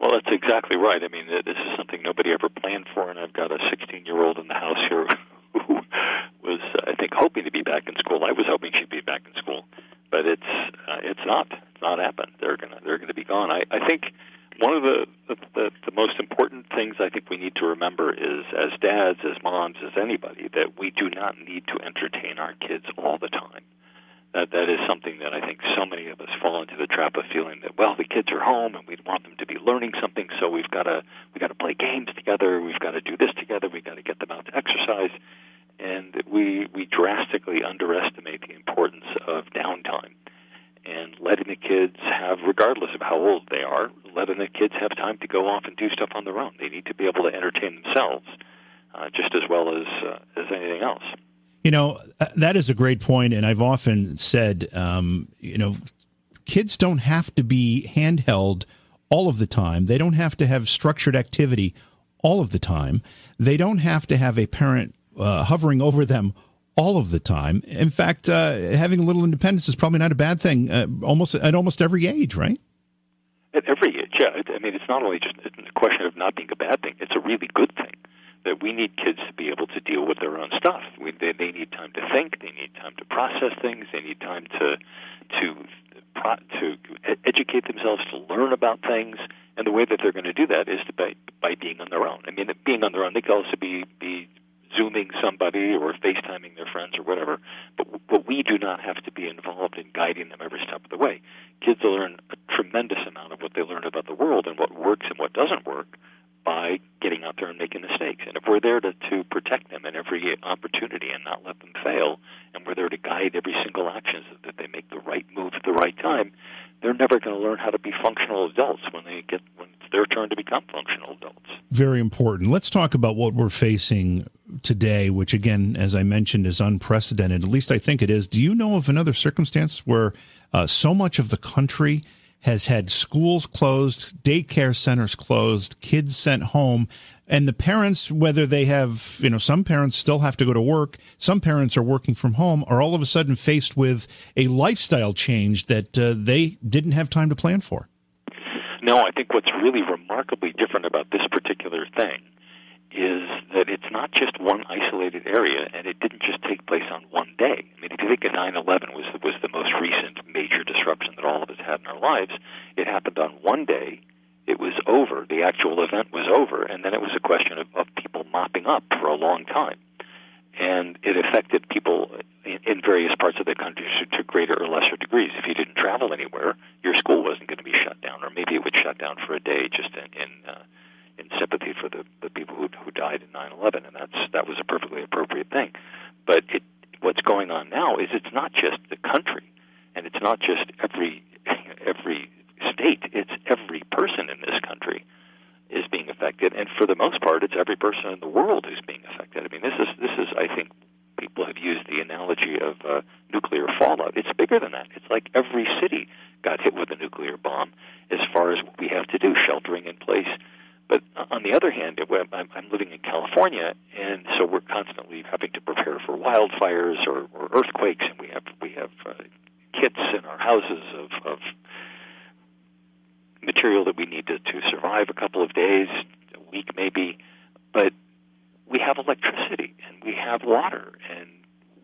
Well, that's exactly right. I mean, this is something nobody ever planned for, and I've got a 16 year old in the house here who was, uh, I think, hoping to be back in school. I was hoping she'd be back in school, but it's uh, it's not. It's not happened. They're gonna they're gonna be gone. I, I think one of the the the most important things I think we need to remember is, as dads, as moms, as anybody, that we do not need to entertain our kids all the time that that is something that I think so many of us fall into the trap of feeling that well the kids are home and we want them to be learning something so we've got to we got to play games together we've got to do this together we've got to get them out to exercise. And we we drastically underestimate the importance of downtime and letting the kids have regardless of how old they are letting the kids have time to go off and do stuff on their own. They need to be able to entertain themselves uh, just as well as uh, as anything else you know, uh, that is a great point, and I've often said, um, you know, kids don't have to be handheld all of the time. They don't have to have structured activity all of the time. They don't have to have a parent uh, hovering over them all of the time. In fact, uh, having a little independence is probably not a bad thing. Uh, almost at almost every age, right? At every age, yeah. I mean, it's not only just a question of not being a bad thing; it's a really good thing that we need kids to be able to deal with their own stuff. We, they, they need time to think. They need time to process things. They need time to to to educate themselves, to learn about things. And the way that they're going to do that is to by by being on their own. I mean, being on their own, they can also be be zooming somebody or FaceTiming their friends or whatever. But but we do not have to be involved in guiding them every step of the way. Kids will learn a tremendous amount of what they learn about the world and what works and what doesn't work by getting out there and making mistakes. And if we're there to, to protect them in every opportunity and not let them fail, and we're there to guide every single action so that they make the right move at the right time, they're never going to learn how to be functional adults when they get when it's their turn to become functional adults. Very important. Let's talk about what we're facing today, which again, as I mentioned, is unprecedented. At least I think it is. Do you know of another circumstance where uh, so much of the country has had schools closed, daycare centers closed, kids sent home, and the parents, whether they have, you know, some parents still have to go to work, some parents are working from home, are all of a sudden faced with a lifestyle change that uh, they didn't have time to plan for. No, I think what's really remarkably different about this particular thing is that it's not just one isolated area, and it didn't just take place on one day. I mean, if you think of 9/11 was was the most recent major disruption that all of us had in our lives, it happened on one day. It was over. The actual event was over, and then it was a question of, of people mopping up for a long time, and it affected people in, in various parts of the country to, greater or lesser degrees. If you didn't travel anywhere, your school wasn't going to be shut down, or maybe it would shut down for a day just in. in uh, in sympathy for the, the people who, who died in 9/11, and that's that was a perfectly appropriate thing. But it, what's going on now is it's not just the country, and it's not just every every state. It's every person in this country is being affected, and for the most part, it's every person in the world who's being affected. I mean, this is this is I think people have used the analogy of uh, nuclear fallout. It's bigger than that. It's like every city got hit with a nuclear bomb. As far as what we have to do, sheltering in place but on the other hand, I'm, I'm living in California, and so we're constantly having to prepare for wildfires or, or earthquakes, and we have we have uh, kits in our houses of, of material that we need to, to survive a couple of days, a week maybe. But we have electricity and we have water, and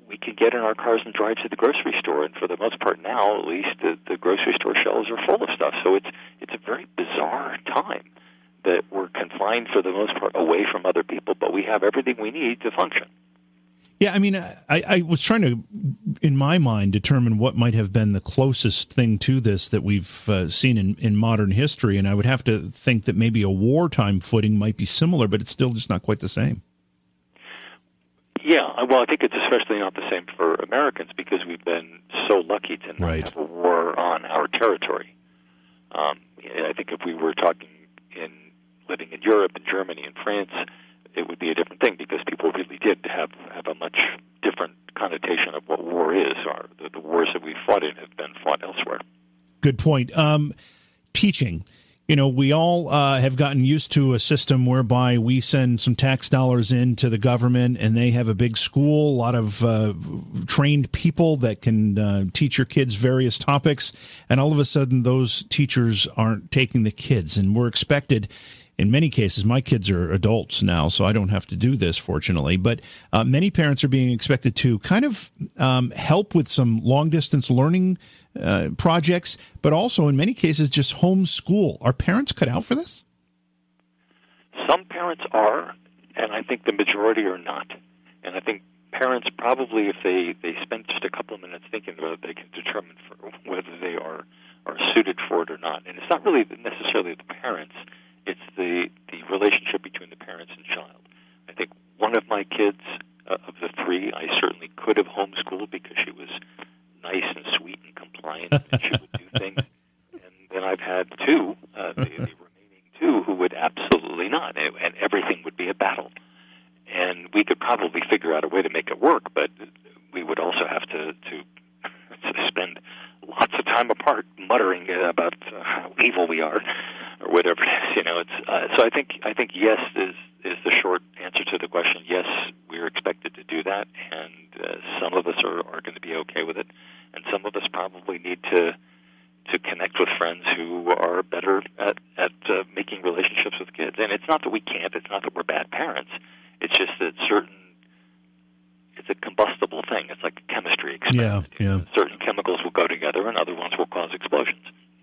we can get in our cars and drive to the grocery store. And for the most part now, at least, the, the grocery store shelves are full of stuff. So it's it's a very bizarre time that we're confined for the most part away from other people, but we have everything we need to function. Yeah, I mean, I, I was trying to, in my mind, determine what might have been the closest thing to this that we've uh, seen in, in modern history, and I would have to think that maybe a wartime footing might be similar, but it's still just not quite the same. Yeah, well, I think it's especially not the same for Americans because we've been so lucky to not right. have a war on our territory. Um, I think if we were talking in living in Europe and Germany and France, it would be a different thing because people really did have have a much different connotation of what war is. Or the, the wars that we fought in have been fought elsewhere. Good point. Um, teaching you know, we all uh, have gotten used to a system whereby we send some tax dollars into the government and they have a big school, a lot of uh, trained people that can uh, teach your kids various topics. And all of a sudden, those teachers aren't taking the kids. And we're expected in many cases, my kids are adults now, so I don't have to do this, fortunately. But uh, many parents are being expected to kind of um, help with some long distance learning uh, projects, but also in many cases just homeschool. Are parents cut out for this? Some parents are, and I think the majority are not. And I think parents probably, if they, they spend just a couple of minutes thinking about it, they can determine whether they are, are suited for it or not. And it's not really necessarily the parents it's the the relationship between the parents and child. I think one of my kids uh, of the three, I certainly could have homeschooled because she was nice and sweet and compliant, and she would do things. And then I've had two, uh, the, the remaining two, who would absolutely not, and, and everything would be a battle. And we could probably figure out a way to make it work, but we would also have to to, to spend lots of time apart muttering about uh, how evil we are or whatever it is. You know, it's uh, so. I think I think yes is is the short answer to the question. Yes, we're expected to do that, and uh, some of us are, are going to be okay with it, and some of us probably need to to connect with friends who are better at at uh, making relationships with kids. And it's not that we can't. It's not that we're bad parents. It's just that certain it's a combustible thing. It's like a chemistry experiment. Yeah, yeah. Certain chemicals will go together, and other ones will cause explosions.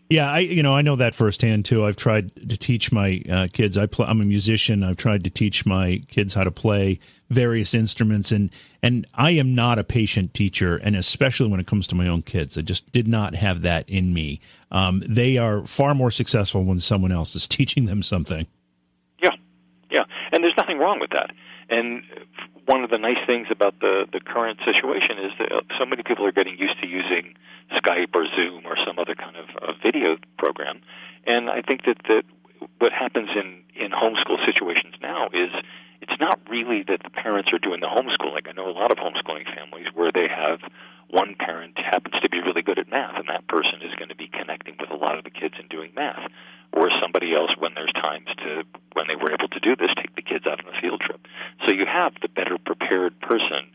Yeah, I you know I know that firsthand too. I've tried to teach my uh, kids. I play, I'm a musician. I've tried to teach my kids how to play various instruments, and and I am not a patient teacher, and especially when it comes to my own kids, I just did not have that in me. Um, they are far more successful when someone else is teaching them something. Yeah, yeah, and there's nothing wrong with that. And one of the nice things about the the current situation is that so many people are getting used to using Skype or Zoom or some other kind of uh, video program, and I think that that what happens in in homeschool situations now is it's not really that the parents are doing the homeschooling. I know a lot of homeschooling families where they have one parent happens to be really good at math, and that person is going to be connecting with a lot of the kids and doing math. Or somebody else, when there's times to, when they were able to do this, take the kids out on a field trip. So you have the better prepared person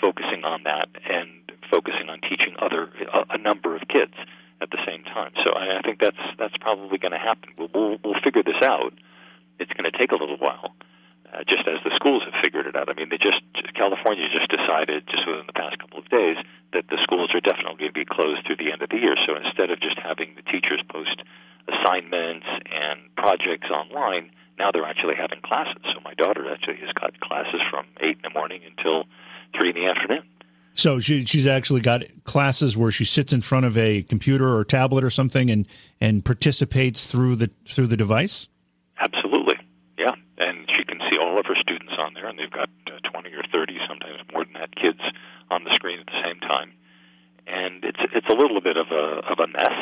focusing on that and focusing on teaching other a, a number of kids at the same time. So I, I think that's that's probably going to happen. We'll, we'll we'll figure this out. It's going to take a little while, uh, just as the schools have figured it out. I mean, they just California just decided just within the past couple of days that the schools are definitely going to be closed through the end of the year. So instead of just having the teachers post assignments and projects online, now they're actually having classes. So my daughter actually has got classes from eight in the morning until three in the afternoon. So she she's actually got classes where she sits in front of a computer or tablet or something and and participates through the through the device. Absolutely, yeah, and she can see all of her students on there, and they've got uh, twenty or thirty, sometimes more than that, kids on the screen at the same time. And it's it's a little bit of a of a mess,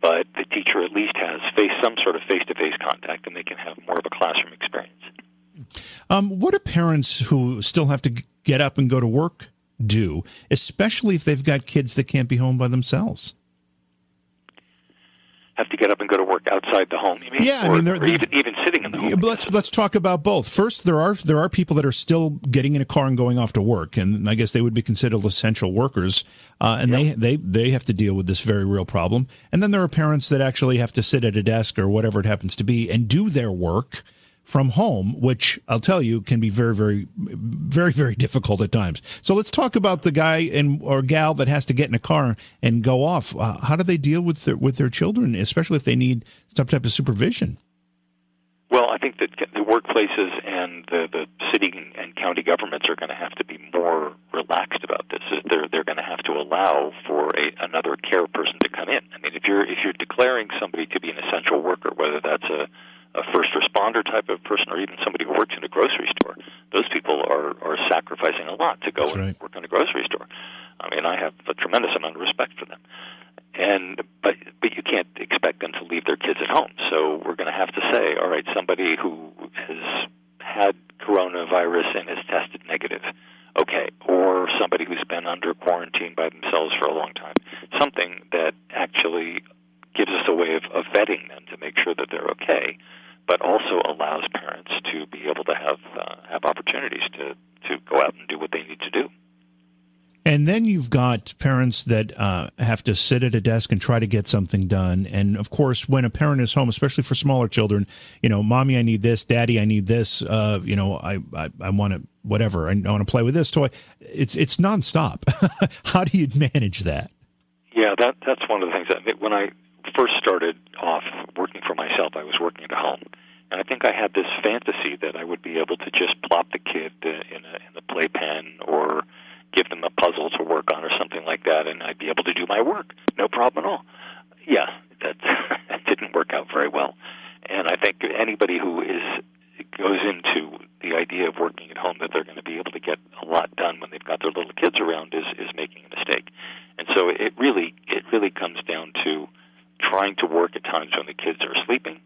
but the teacher at least has face some sort of face to face contact, and they can have more of a classroom experience. Um, what do parents who still have to get up and go to work do, especially if they've got kids that can't be home by themselves? Have to get up and go to work outside the home. Mean? Yeah, or, I mean, they're, even even sitting in the home. Let's let's talk about both. First, there are there are people that are still getting in a car and going off to work, and I guess they would be considered essential workers, uh, and yep. they, they they have to deal with this very real problem. And then there are parents that actually have to sit at a desk or whatever it happens to be and do their work from home, which I'll tell you can be very, very, very, very difficult at times. So let's talk about the guy and or gal that has to get in a car and go off. Uh, how do they deal with their with their children, especially if they need some type of supervision? Well, I think that the workplaces and the, the city and county governments are going to have to be more relaxed about this. They're they're going to have to allow for a, another care person to come in. I mean, if you're if you're declaring somebody to be an essential worker, whether that's a a first responder type of person or even somebody who works in a grocery store, those people are, are sacrificing a lot to go That's and right. work in a grocery store. I mean, I have a tremendous amount of respect for them. and but but you can't expect them to leave their kids at home. So we're going to have to say, all right, somebody who has had coronavirus and has tested negative, okay, or somebody who's been under quarantine by themselves for a long time, something that actually gives us a way of, of vetting them to make sure that they're okay, but also allows parents to be able to have uh, have opportunities to to go out and do what they need to do. And then you've got parents that uh, have to sit at a desk and try to get something done. And of course, when a parent is home, especially for smaller children, you know, mommy, I need this, daddy, I need this. Uh, you know, I I, I want to whatever. I, I want to play with this toy. It's it's nonstop. How do you manage that? Yeah, that that's one of the things that when I first started off working for myself, I was working at home. And I think I had this fantasy that I would be able to just plop the kid in a, in a playpen or give them a puzzle to work on or something like that, and I'd be able to do my work. No problem at all. Yeah, that, that didn't work out very well. And I think anybody who is goes into the idea of working at home that they're going to be able to get a lot done when they've got their little kids around is is making a mistake. And so it really it really comes down to trying to work at times when the kids are sleeping.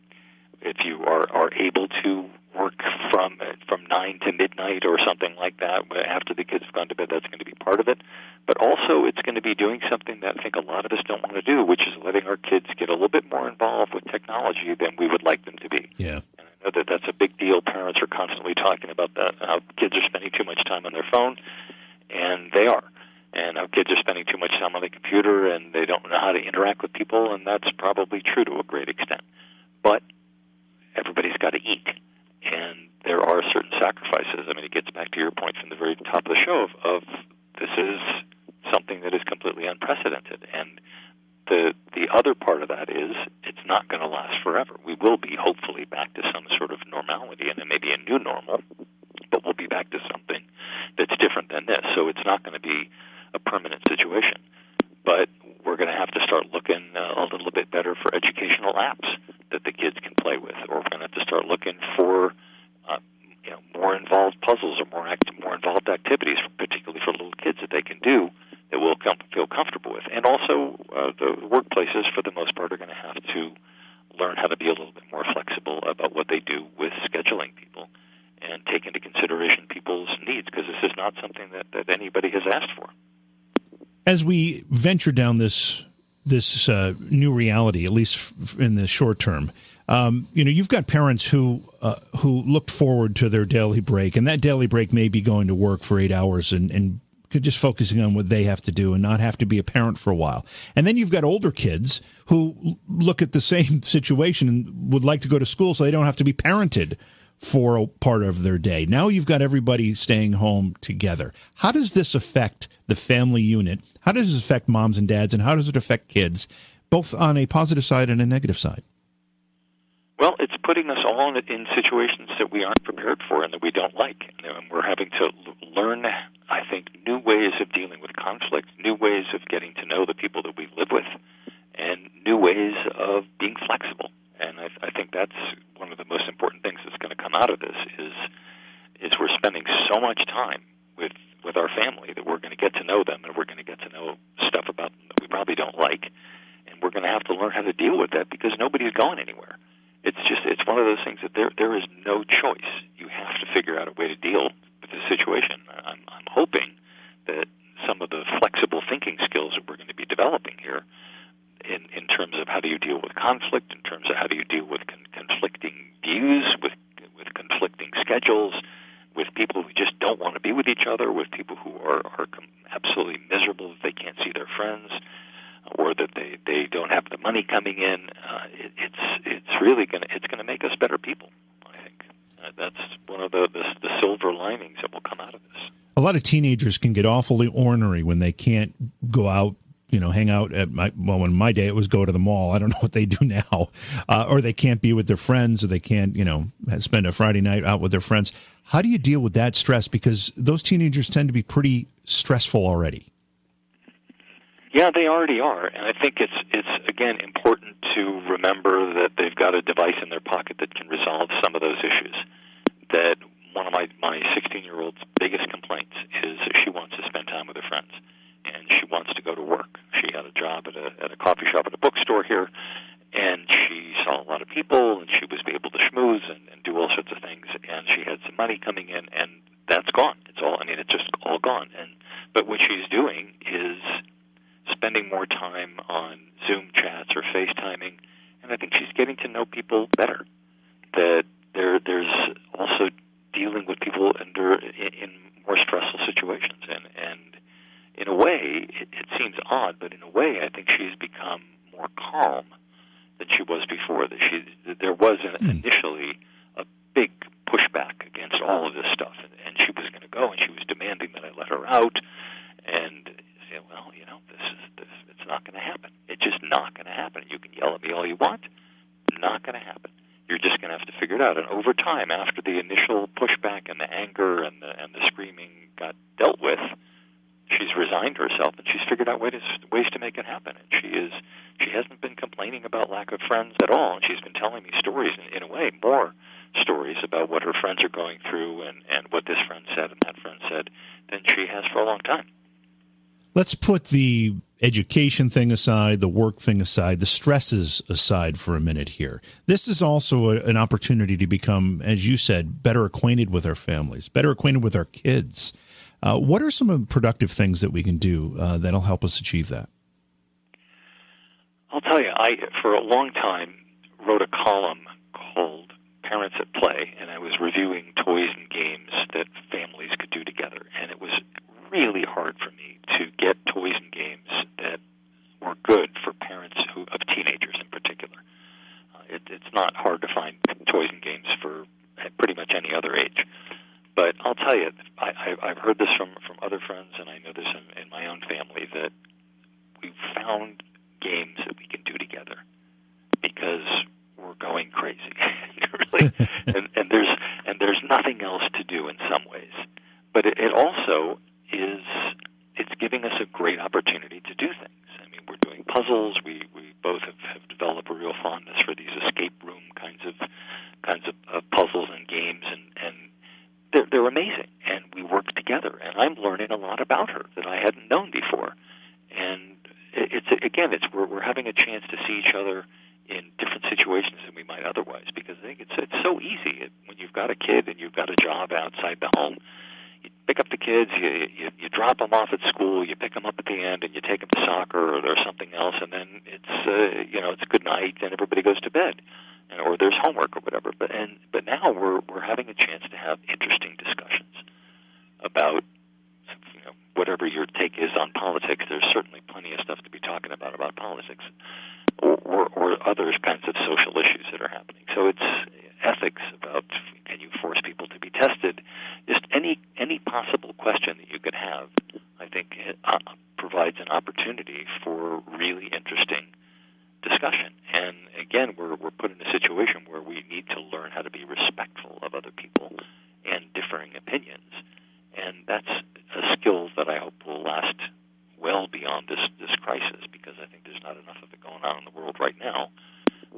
If you are are able to work from from nine to midnight or something like that after the kids have gone to bed. That's going to be part of it, but also it's going to be doing something that I think a lot of us don't want to do, which is letting our kids get a little bit more involved with technology than we would like them to be. Yeah. And I know that that's a big deal. Parents are constantly talking about that. How kids are spending too much time on their phone, and they are. And how kids are spending too much time on the computer, and they don't know how to interact with people, and that's probably true to a great extent. But everybody's got to eat and there are certain sacrifices. I mean, it gets back to your point from the very top of the show of, of this is something that is completely unprecedented, and the the other part of that is it's not going to last forever. We will be hopefully back to some sort of normality, and it may be a new normal, but we'll be back to something that's different than this. So it's not going to be a permanent situation, but we're going to have to start looking uh, a little bit better for educational apps that the kids can play with, or we're going to have to start looking for uh, you know more involved puzzles or more act- more involved activities, particularly for little kids that they can do that we'll com- feel comfortable with. And also, uh, the workplaces, for the most part, are going to have to learn how to be a little bit more flexible about what they do with scheduling people and take into consideration people's needs because this is not something that, that anybody has asked for. As we venture down this this uh, new reality, at least in the short term, um, you know, you've got parents who uh, who looked forward to their daily break, and that daily break may be going to work for eight hours and, and just focusing on what they have to do and not have to be a parent for a while. And then you've got older kids who look at the same situation and would like to go to school so they don't have to be parented for a part of their day. Now you've got everybody staying home together. How does this affect the family unit? How does it affect moms and dads and how does it affect kids, both on a positive side and a negative side? Well, it's putting us all in, in situations that we aren't prepared for and that we don't like. And we're having to learn, I think, new ways of dealing with conflict, new ways of getting to know the people that we live with, and new ways of being flexible. And I, I think that's one of the most important things that's going to come out of this is is we're spending so much time with with our family that we're going to get to know them and we're going to get to know stuff about them that we probably don't like, and we're going to have to learn how to deal with that because nobody's going anywhere it's just it's one of those things that there there is no choice. You have to figure out a way to deal with the situation. I'm, I'm hoping that some of the flexible thinking skills that we're going to be developing here, in in terms of how do you deal with conflict, in terms of how do you deal with con- conflicting views, with with conflicting schedules, with people who just don't want to be with each other, with people who are are absolutely miserable if they can't see their friends or that they they don't have the money coming in. Uh, it, it's it's really to it's to make us better people. I think uh, that's one of the, the the silver linings that will come out of this. A lot of teenagers can get awfully ornery when they can't go out you know, hang out at my, well, in my day, it was go to the mall. I don't know what they do now. Uh, or they can't be with their friends or they can't, you know, spend a Friday night out with their friends. How do you deal with that stress? Because those teenagers tend to be pretty stressful already. Yeah, they already are, and I think it's it's again important to remember that they've got a device in their pocket that can resolve some of those issues. That one of my my 16 year old's biggest complaints is she wants to spend time with her friends, and she wants to go to work. she had a job at a at a coffee shop at a bookstore here, and she saw a lot of people, and she was able to schmooze and, and do all sorts of things, and she had some money coming in, and that's gone. It's all. I mean, it's just all gone. And but what she's doing is spending more time on Zoom chats or FaceTiming, and I think she's getting to know people better. That there, there's also dealing with people under in more stressful situations, and and in a way, it, it seems odd, but in a way, I think she's become more calm than she was before. That she that there was an, mm. initially a big pushback against all of this stuff, and, and she was going to go, and she was demanding that I let her out, and say, well, you know, this is this, it's not going to happen. It's just not going to happen. You can yell at me all you want, not going to happen. You're just going to have to figure it out. And over time, after the initial pushback and the anger and the and the screaming got dealt with, she's resigned herself and she's figured out ways ways to make it happen. And she is she hasn't been complaining about lack of friends at all. And she's been telling me stories in, in a way more stories about what her friends are going through and and what this friend said and that friend said than she has for a long time. Let's put the education thing aside, the work thing aside, the stresses aside for a minute here. This is also a, an opportunity to become, as you said, better acquainted with our families, better acquainted with our kids. Uh, what are some of the productive things that we can do uh, that'll help us achieve that? I'll tell you, I for a long time wrote a column called Parents at Play, and I was reviewing toys and games that families could do together. And it was really hard for me to get toys and games that were good for parents who of teenagers in particular. Uh, it, it's not hard to find toys and games for pretty much any other age. But I'll tell you, I, I, I've heard this from from other friends, and I know this in, in my own family that we've found games that we can do together because we're going crazy, really. and, and there's and there's nothing else to do in some ways. But it, it also is it's giving us a great opportunity to do things. I mean, we're doing puzzles. We we both have, have developed a real fondness for these escape room kinds of kinds of, of puzzles and games, and and they're, they're amazing, and we work together. And I'm learning a lot about her that I hadn't known before. And it's again, it's we're, we're having a chance to see each other in different situations than we might otherwise. Because I think it's it's so easy it, when you've got a kid and you've got a job outside the home. You pick up the kids, you, you you drop them off at school, you pick them up at the end, and you take them to soccer or, or something else, and then it's uh, you know it's good night, and everybody goes to bed or there's homework or whatever. But and but now we're we're having a chance to have interesting discussions about you know whatever your take is on politics. There's certainly plenty of stuff to be talking about about politics, or or, or other kinds of social issues that are happening. So it's ethics about can you force people to be tested? Just any any possible question that you could have, I think, uh, provides an opportunity for really interesting discussion. And again, we're we're put in a situation where we need to learn how to be respectful of other people and differing opinions, and that's a skill that I hope will last well beyond this this crisis because I think there's not enough of it going on in the world right now.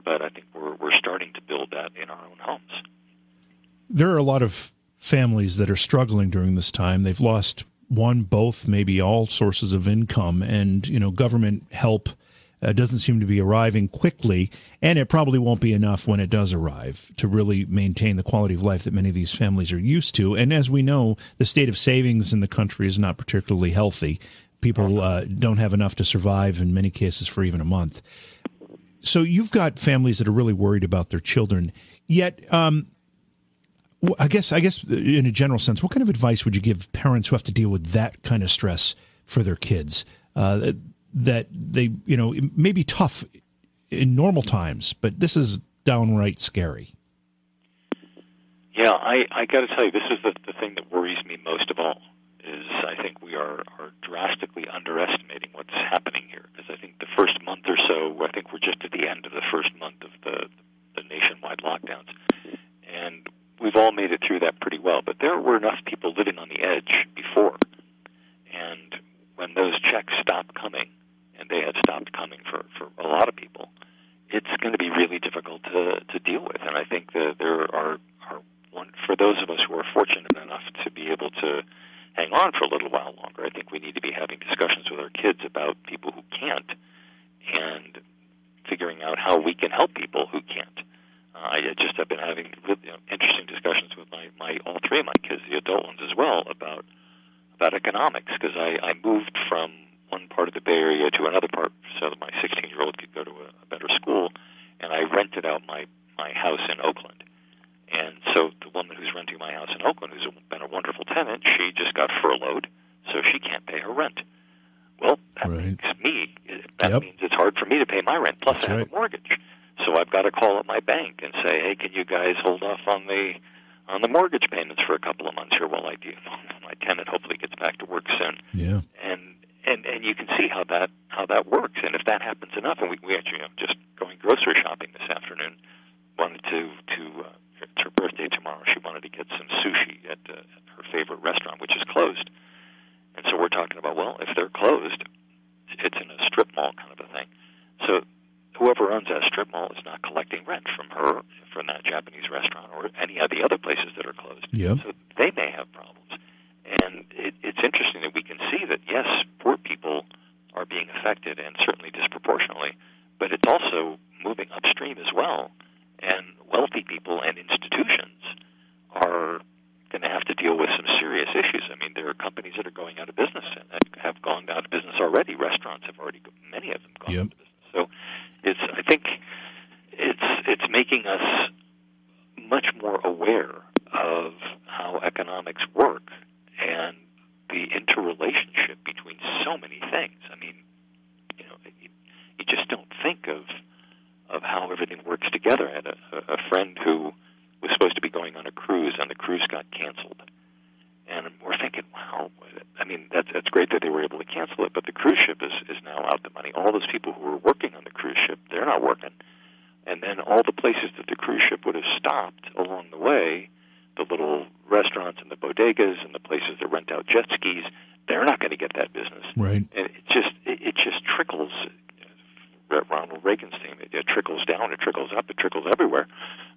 But I think we're we're starting to build that in our own homes. There are a lot of families that are struggling during this time. They've lost one, both, maybe all sources of income, and you know, government help uh, doesn't seem to be arriving quickly, and it probably won't be enough when it does arrive to really maintain the quality of life that many of these families are used to. And as we know, the state of savings in the country is not particularly healthy. People uh, don't have enough to survive in many cases for even a month. So you've got families that are really worried about their children. Yet, um, I guess, I guess, in a general sense, what kind of advice would you give parents who have to deal with that kind of stress for their kids? Uh, that they, you know, it may be tough in normal times, but this is downright scary. Yeah, I, I got to tell you, this is the, the thing that worries me most of all. Is I think we are, are drastically underestimating what's happening here. Because I think the first month or so, I think we're just at the end of the first month of the, the nationwide lockdowns, and we've all made it through that pretty well. But there were enough people living on the edge before, and when those checks stop coming, and they have stopped coming for for a lot of people, it's going to be really difficult to to deal with. And I think that there are are one for those of us who are fortunate enough to be able to hang on for a little while longer. I think we need to be having discussions with our kids about people who can't and figuring out how we can help people who can't I just have been having really you know, interesting discussions with my, my all three of my kids, the adult ones as well, about about economics because I, I moved from one part of the Bay Area to another part so that my 16 year old could go to a, a better school, and I rented out my my house in Oakland. And so the woman who's renting my house in Oakland, who's been a wonderful tenant, she just got furloughed, so she can't pay her rent. Well, that Right. makes me. That Yep. means it's hard for me to pay my rent. Plus, That's I have right. a mortgage, so I've got to call up my bank and say, "Hey, can you guys hold off on the on the mortgage payments for a couple of months here while I do my tenant hopefully gets back to work soon." Yeah. and and and you can see how that how that works. And if that happens enough, and we we actually know, just going grocery shopping this afternoon, wanted to to uh, it's her birthday tomorrow. She wanted to get some sushi at, uh, at her favorite restaurant, which is closed. And so we're talking about well, if they're closed, it's in a strip mall kind of a thing. So whoever owns that strip mall is not collecting rent from her from that Japanese restaurant or any of the other places that are closed. Yeah. So they may have problems. And it, it's interesting that we can see that, yes, poor people are being affected and certainly disproportionately, but it's also moving upstream as well. And wealthy people and institutions are going to have to deal with some serious issues. I mean, there are companies that are going out of business and that have gone out of business already. Restaurants have already, many of them, gone Yep. out of business. So it's, I think, it's it's making us much more aware of how economics work and the interrelationship between so many things. I mean, you know, you, you just don't think of of how everything works together. I had a, a friend who was supposed to be going on a cruise, and the cruise got canceled. And we're thinking, wow, I mean, that's that's great that they were able to cancel it, but the cruise ship is is now out the money. All those people who were working on the cruise ship, they're not working. And then all the places that the cruise ship would have stopped along the way, the little restaurants and the bodegas and the places that rent out jet skis, they're not going to get that business. Right. And it just it, it just trickles. uh, Ronald Reagan's theme. It, it trickles down, it trickles up, it trickles everywhere.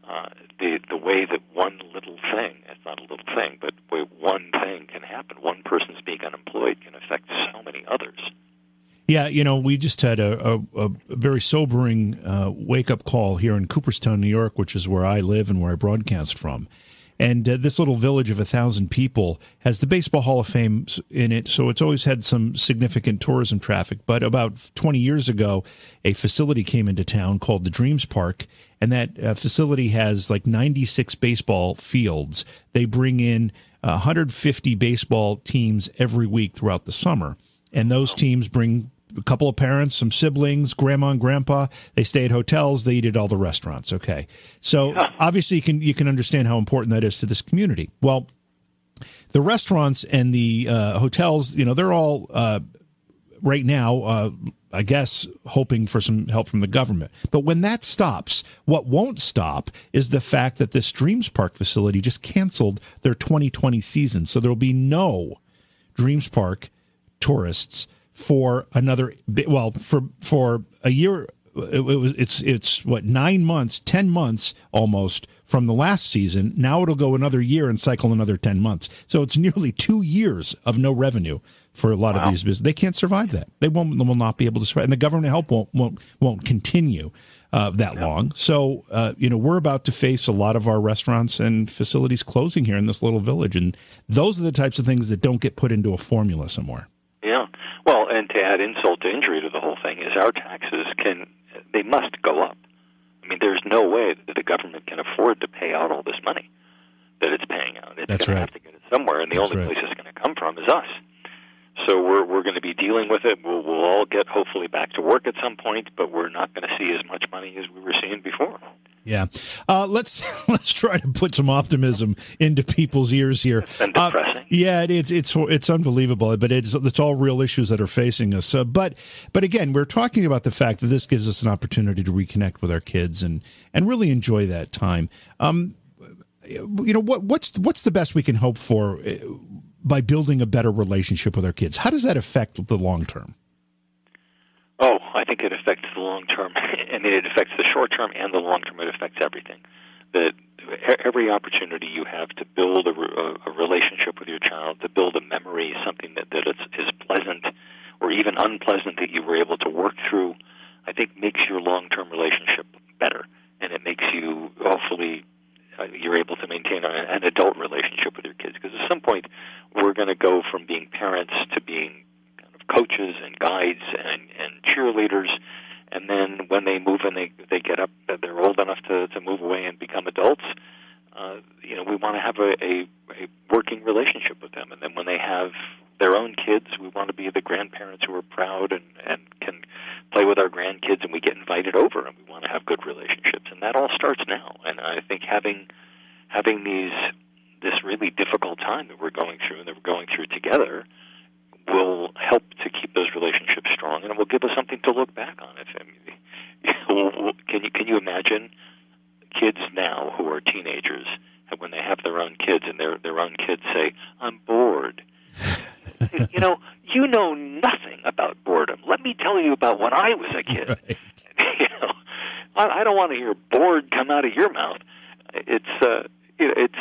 Uh, the the way that one little thing, it's not a little thing, but way one thing can happen, one person's being unemployed can affect so many others. Yeah, you know, we just had a, a, a very sobering uh, wake up call here in Cooperstown, New York, which is where I live and where I broadcast from. And uh, this little village of a thousand people has the Baseball Hall of Fame in it, so it's always had some significant tourism traffic. But about 20 years ago, a facility came into town called the Dreams Park, and that uh, facility has like 96 baseball fields. They bring in uh, 150 baseball teams every week throughout the summer and those teams bring a couple of parents, some siblings, grandma and grandpa. They stay at hotels. They eat at all the restaurants. Okay, so obviously you can you can understand how important that is to this community. Well, the restaurants and the uh, hotels, you know, they're all uh, right now. Uh, I guess hoping for some help from the government. But when that stops, what won't stop is the fact that this Dreams Park facility just canceled their 2020 season. So there'll be no Dreams Park tourists for another well for for a year it, was it's it's what nine months ten months almost from the last season. Now it'll go another year and cycle another 10 months. So it's nearly two years of no revenue for a lot of these businesses they can't survive that. They won't they will not be able to survive and the government help won't won't won't continue uh, that long. So uh, you know we're about to face a lot of our restaurants and facilities closing here in this little village and those are the types of things that don't get put into a formula somewhere Yeah. Well, and to add insult to injury to the whole thing is our taxes can they must go up. I mean, there's no way that the government can afford to pay out all this money that it's paying out. It's That's going right. to have to get it somewhere, and the That's only right. place it's going to come from is us. So we're we're going to be dealing with it. We'll we'll all get hopefully back to work at some point, but we're not going to see as much money as we were seeing before. Yeah, uh, let's let's try to put some optimism into people's ears here. It's Uh, yeah, it, it's it's it's unbelievable, but it's it's all real issues that are facing us. Uh, but but again, we're talking about the fact that this gives us an opportunity to reconnect with our kids and and really enjoy that time. Um, you know what what's what's the best we can hope for uh, by building a better relationship with our kids? How does that affect the long term? Oh, I think it affects the long term. I mean, it affects the short term and the long term. It affects everything. That every opportunity you have to build a, a, a relationship with your child, to build a memory, something that that is, is pleasant or even unpleasant that you were able to work through, I think makes your long term relationship better, and it makes you hopefully uh, you're able to maintain an, an adult relationship with your kids because at some point we're going to go from being parents to being cheerleaders, and then when they move and they they get up, they're old enough to to move away and become adults. Uh, you know, we want to have a, a, a working relationship with them, and then when they have their own kids, we want to be the grandparents who are proud and and can play with our grandkids, and we get invited over, and we want to have good relationships, and that all starts now. And I think having having these this really difficult time that we're going through and that we're going through together will help to keep those relationships strong, and it will give us something to look back on. If I mean, can you can you imagine kids now who are teenagers when they have their own kids and their their own kids say, "I'm bored." you know, you know nothing about boredom. Let me tell you about when I was a kid. Right. you know, I, I don't want to hear bored come out of your mouth. It's uh, it's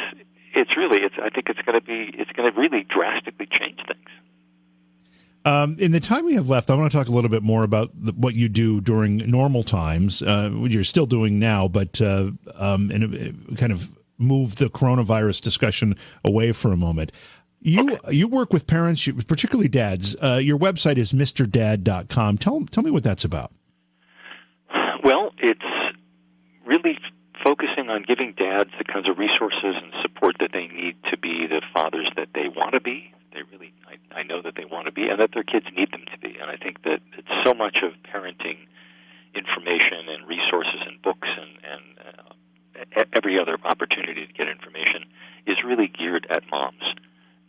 it's really it's I think it's going to be it's going to really drastically change things. Um, in the time we have left, I want to talk a little bit more about the, what you do during normal times. Uh, you're still doing now, but uh, um, and uh, kind of move the coronavirus discussion away for a moment. You okay. you work with parents, particularly dads. Uh, your website is mrdad.com. Tell tell me what that's about. Well, it's really focusing on giving dads the kinds of resources and support that they need to be the fathers that they want to be. They really, I, I know that they want to be, and that their kids need them to be. And I think that it's so much of parenting information and resources and books and, and uh, every other opportunity to get information is really geared at moms.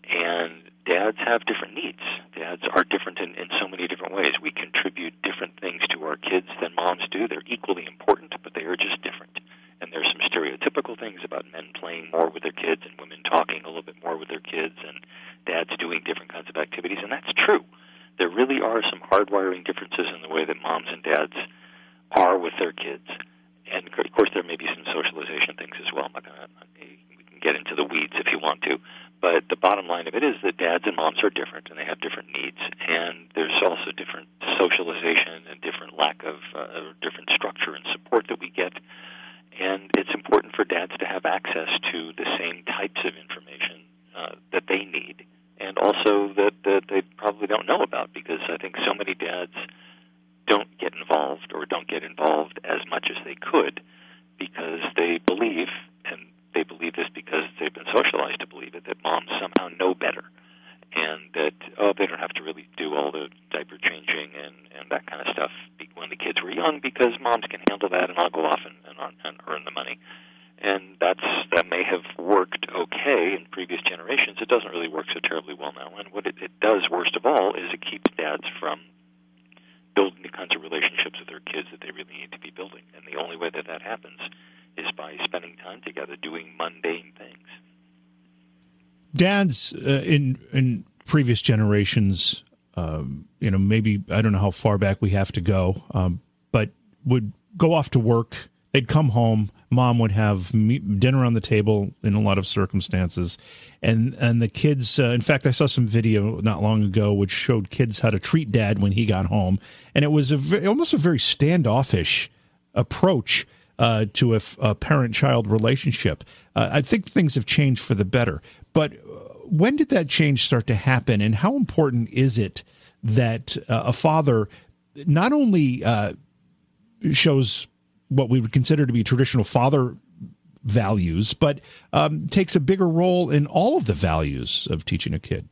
And dads have different needs. Dads are different in, in so many different ways. We contribute different things to our kids than moms do. They're equally important, but they are just different and there's some stereotypical things about men playing more with their kids and women talking a little bit more with their kids and dads doing different kinds of activities, and that's true. There really are some hardwiring differences in the way that moms and dads are with their kids, and of course there may be some socialization things as well. I'm not gonna, we can get into the weeds if you want to, but the bottom line of it is that dads and moms are different and they have different needs, and there's also different socialization and different lack of uh, different structure and support that we get and it's important for dads to have access to the same types of information uh, that they need, and also that, that they probably don't know about because I think so many dads don't get involved or don't get involved as much as they could because they believe, and they believe this because they've been socialized to believe it, that moms somehow know better and that oh they don't have to really do all the diaper changing and and that kind of stuff when the kids were young because moms can handle that and I'll go off and and, and earn the money and that's that may have worked okay in previous generations it doesn't really work so terribly well now and what it, it does worst of all is it keeps dads from building the kinds of relationships with their kids that they really need to be building and the only way that that happens is by spending time together doing mundane things uh, in in previous generations, um, you know, maybe I don't know how far back we have to go, um, but would go off to work. They'd come home. Mom would have dinner on the table in a lot of circumstances, and and the kids. Uh, in fact, I saw some video not long ago which showed kids how to treat dad when he got home, and it was a almost a very standoffish approach uh, to a, a parent-child relationship. Uh, I think things have changed for the better, but when did that change start to happen, and how important is it that uh, a father not only uh, shows what we would consider to be traditional father values, but um, takes a bigger role in all of the values of teaching a kid?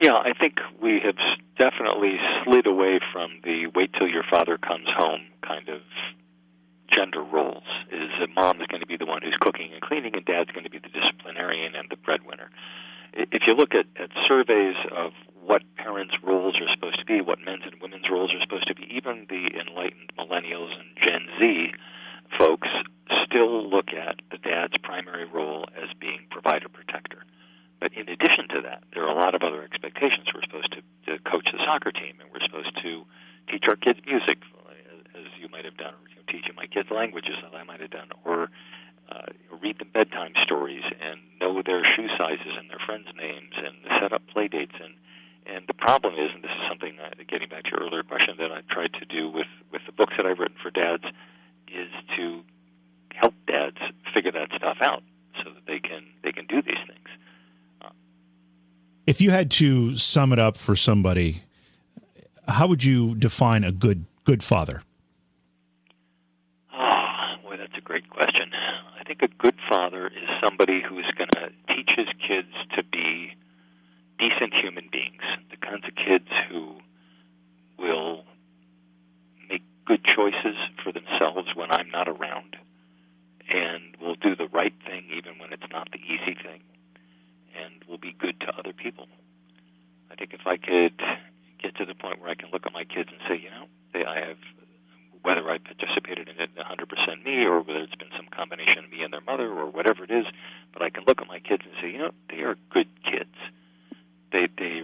Yeah, I think we have definitely slid away from the wait till your father comes home kind of gender roles. Is that mom is going to be the one who's cooking and cleaning, and dad's going to be the disciplinarian and the breadwinner. If you look at, at surveys of what parents' roles are supposed to be, what men's and women's roles are supposed to be, even the enlightened millennials and Gen Z folks still look at the dad's primary role as being provider protector. But in addition to that, there are a lot of other expectations. We're supposed to, to coach the soccer team, and we're supposed to teach our kids music, as you might have done, or you know, teaching my kids languages, as I might have done, or uh, read them bedtime stories and know their shoe sizes and their friends' names and set up play dates and and the problem is, and this is something that, getting back to your earlier question that I've tried to do with with the books that I've written for dads, is to help dads figure that stuff out so that they can they can do these things. If you had to sum it up for somebody, how would you define a good good father? Oh, boy, that's a great question. I think a good father is somebody who's going to teach his kids to be decent human beings, the kinds of kids who will make good choices for themselves when I'm not around and will do the right thing even when it's not the easy thing and will be good to other people. I think if I could get to the point where I can look at my kids and say, you know, I have, whether I participated in it 100% me or whether it's been some combination of me and their mother or whatever it is, but I can look at my kids and say, you know, they are good kids. They, they,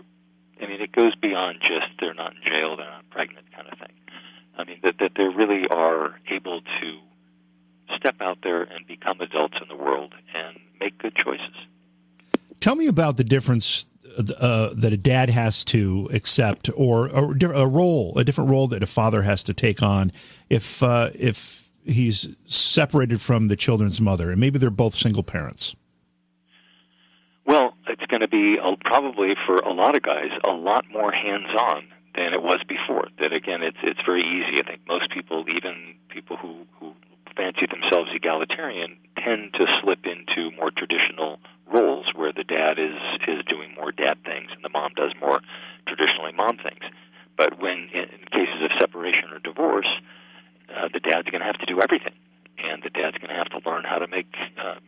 I mean, it goes beyond just they're not in jail, they're not pregnant kind of thing. I mean, that, that they really are able to step out there and become adults in the world and make good choices. Tell me about the difference uh, that a dad has to accept, or, or, a role, a different role that a father has to take on if uh, if he's separated from the children's mother, and maybe they're both single parents. Well, it's going to be uh, probably for a lot of guys a lot more hands-on than it was before. That again, it's it's very easy. I think most people, even people who who fancy themselves egalitarian, tend to slip into more traditional roles where the dad is is doing more dad things and the mom does more traditionally mom things. But when in, cases of separation or divorce, uh, the dad's going to have to do everything, and the dad's going to have to learn how to make uh,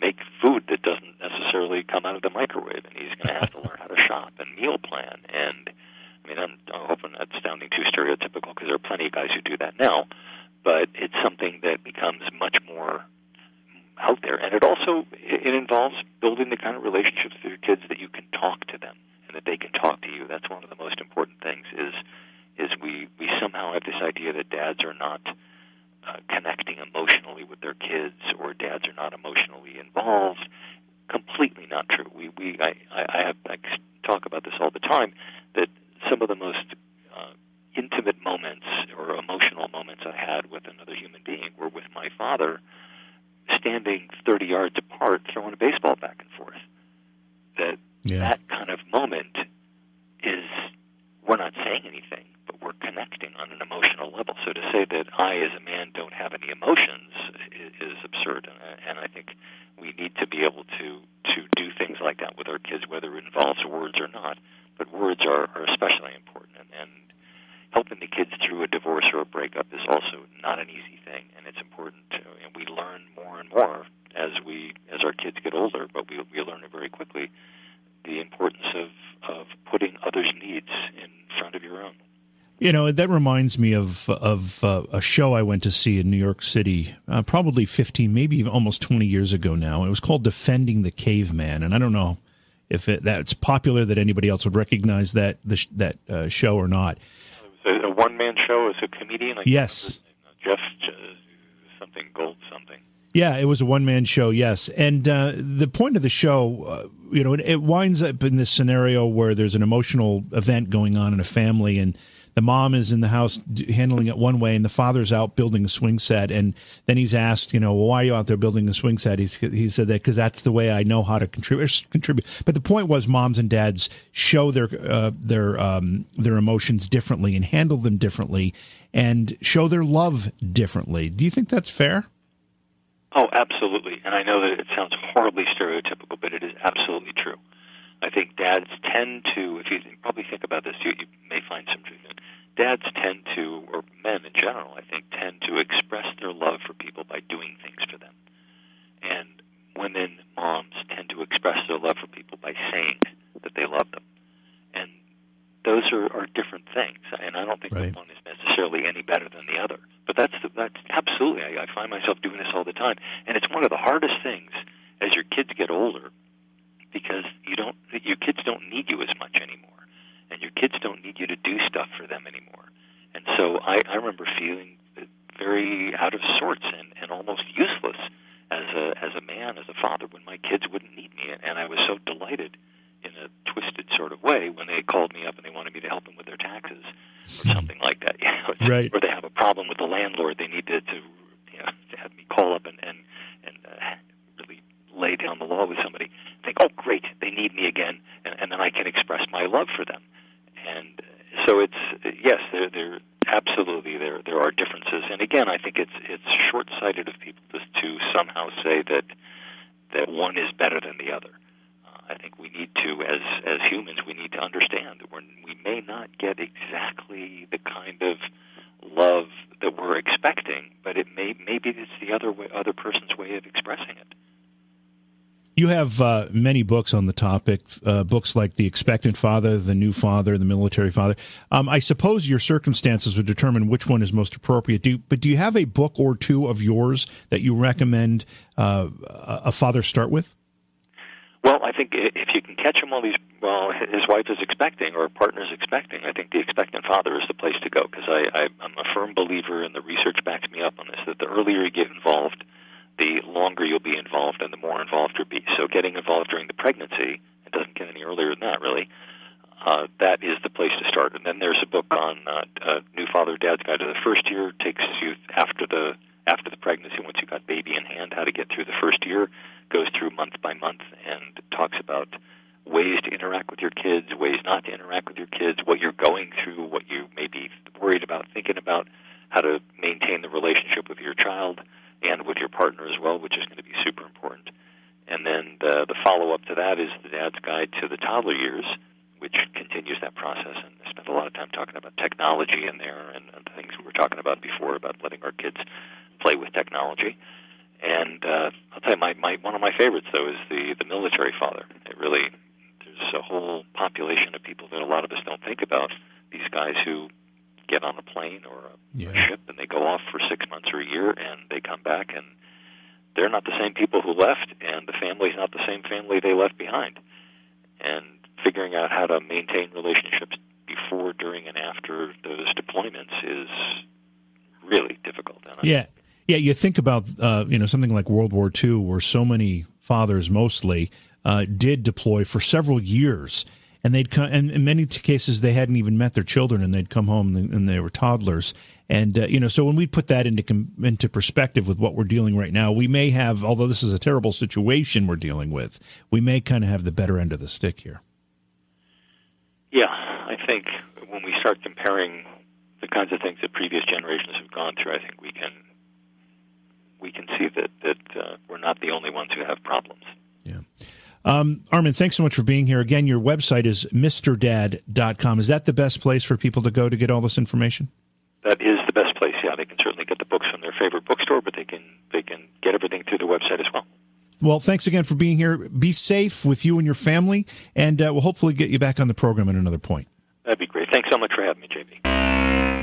make food that doesn't necessarily come out of the microwave, and he's going to have to learn how to shop and meal plan. And I mean, I'm, I'm hoping that's sounding too stereotypical because there are plenty of guys who do that now, but it's something that becomes much more out there, and it also it involves building the kind of relationships with your kids that you can talk to them and that they can talk to you. That's one of the most important things. Is is we we somehow have this idea that dads are not uh, connecting emotionally with their kids or dads are not emotionally involved. Completely not true. We we I I have I talk about this all the time that some of the most uh, intimate moments or emotional moments I had with another human being were with my father standing 30 yards apart throwing a baseball back and forth. That yeah. that kind of moment is we're not saying anything, but we're connecting on an emotional level. So to say that I, as a man, don't have any emotions is, is absurd, and, and I think we need to be able to to do things like that with our kids, whether it involves words or not. But words are, are especially important, and, and helping the kids through a divorce or a breakup is also not an easy thing, and it's important to, and we learn more and more as we as our kids get older, but we we learn it very quickly the importance of of putting others' needs in front of your own. You know that reminds me of of uh, a show I went to see in New York City, uh, probably fifteen, maybe even almost twenty years ago now. It was called "Defending the Caveman," and I don't know if it, that's popular that anybody else would recognize that the, that uh, show or not a, a one man show as a comedian. Like yes, Jeff uh, something Gold something. Yeah, it was a one man show. Yes, and uh, the point of the show, uh, you know, it, it winds up in this scenario where there's an emotional event going on in a family, and the mom is in the house handling it one way and the father's out building a swing set. And then he's asked you know well, why are you out there building a swing set? He's, he said that because that's the way i know how to contribute contribute. But the point was moms and dads show their uh, their um, their emotions differently and handle them differently and show their love differently. Do you think that's fair? Oh absolutely. And i know that it sounds horribly stereotypical but it is absolutely true I think dads tend to, if you probably think about this, you, you may find some truth in it. Dads tend to, or men in general, I think, tend to express their love for people by doing things for them. And women, moms, tend to express their love for people by saying that they love them. And those are, are different things. And I don't think right. one is necessarily any better than the other. But that's the, that's absolutely. I, I find myself doing this all the time, and it's one of the hardest things as your kids get older because you don't your kids don't need you as much anymore, and your kids don't need you to do stuff for them anymore. And so I, I remember feeling very out of sorts and, and almost useless as a as a man, as a father, when my kids wouldn't need me, and, I was so delighted in a twisted sort of way when they called me up and they wanted me to help them with their taxes or something like that. You know, right. Or they have a problem with the landlord, they need to, to you know to have me call up and and and uh, lay down the law with somebody, think, oh, great, they need me again, and, and then I can express my love for them. And so it's, yeah, there there absolutely there there are differences. And again, I think it's it's short sighted of people to, to somehow say that that one is better than the other. Uh, I think we need to, as as humans, we need to understand that we're, we may not get exactly the kind of love that we're expecting, but it may maybe it's the other way, other person's way of expressing it. You have uh, many books on the topic, uh, books like The Expectant Father, The New Father, The Military Father. Um, I suppose your circumstances would determine which one is most appropriate. Do but do you have a book or two of yours that you recommend uh, a father start with? Well, I think if you can catch him while he's while his wife is expecting or a partner is expecting, I think the expectant father is the place to go because I'm a firm believer, and the research backs me up on this, that the earlier you get involved, the longer you'll be involved and the more involved you'll be. So getting involved during the pregnancy, it doesn't get any earlier than that, really. Uh, that is the place to start. And then there's a book on uh, uh, New Father Dad's Guide to the First Year. Takes you after the after the pregnancy, once you've got baby in hand, how to get through the first year. Goes through month by month and talks about ways to interact with your kids, ways not to interact with your kids, what you're going through, what you may be worried about, thinking about, how to maintain the relationship with your child and with your partner as well, which is going to be super important. And then the, the follow up to that is the Dad's Guide to the Toddler Years, which continues that process. And I spent a lot of time talking about technology in there and, and the things we were talking about before about letting our kids play with technology. And uh, I'll tell you, my, my one of my favorites though is the the military father. It really there's a whole population of people that a lot of us don't think about. These guys who get on a plane or a yeah. ship and they go off for six months or a year and they come back and they're not the same people who left and the family's not the same family they left behind. And figuring out how to maintain relationships before, during, and after those deployments is really difficult. Yeah. Yeah, you think about uh, you know something like World War II, where so many fathers, mostly, uh, did deploy for several years, and they'd come, and in many cases they hadn't even met their children, and they'd come home and they were toddlers. And uh, you know, so when we put that into into perspective with what we're dealing right now, we may have, although this is a terrible situation we're dealing with, we may kind of have the better end of the stick here. Yeah, I think when we start comparing the kinds of things that previous generations have gone through, I think we can we can see that that uh, we're not the only ones who have problems. Yeah. Um, Armin, thanks so much for being here. Again, your website is mrdad.com. Is that the best place for people to go to get all this information? That is the best place. Yeah, they can certainly get the books from their favorite bookstore, but they can they can get everything through the website as well. Well, thanks again for being here. Be safe with you and your family, and uh, we'll hopefully get you back on the program at another point. That'd be great. Thanks so much for having me, JV.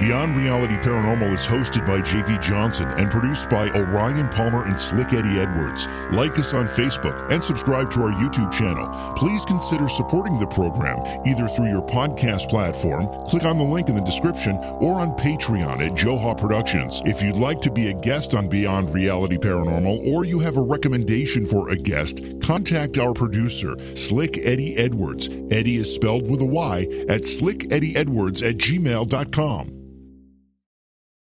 Beyond Reality Paranormal is hosted by JV Johnson and produced by Orion Palmer and Slick Eddie Edwards. Like us on Facebook and subscribe to our YouTube channel. Please consider supporting the program either through your podcast platform, click on the link in the description, or on Patreon at Johaw Productions. If you'd like to be a guest on Beyond Reality Paranormal or you have a recommendation for a guest, contact our producer, Slick Eddie Edwards. Eddie is spelled with a Y at slickeddieedwards at gmail.com.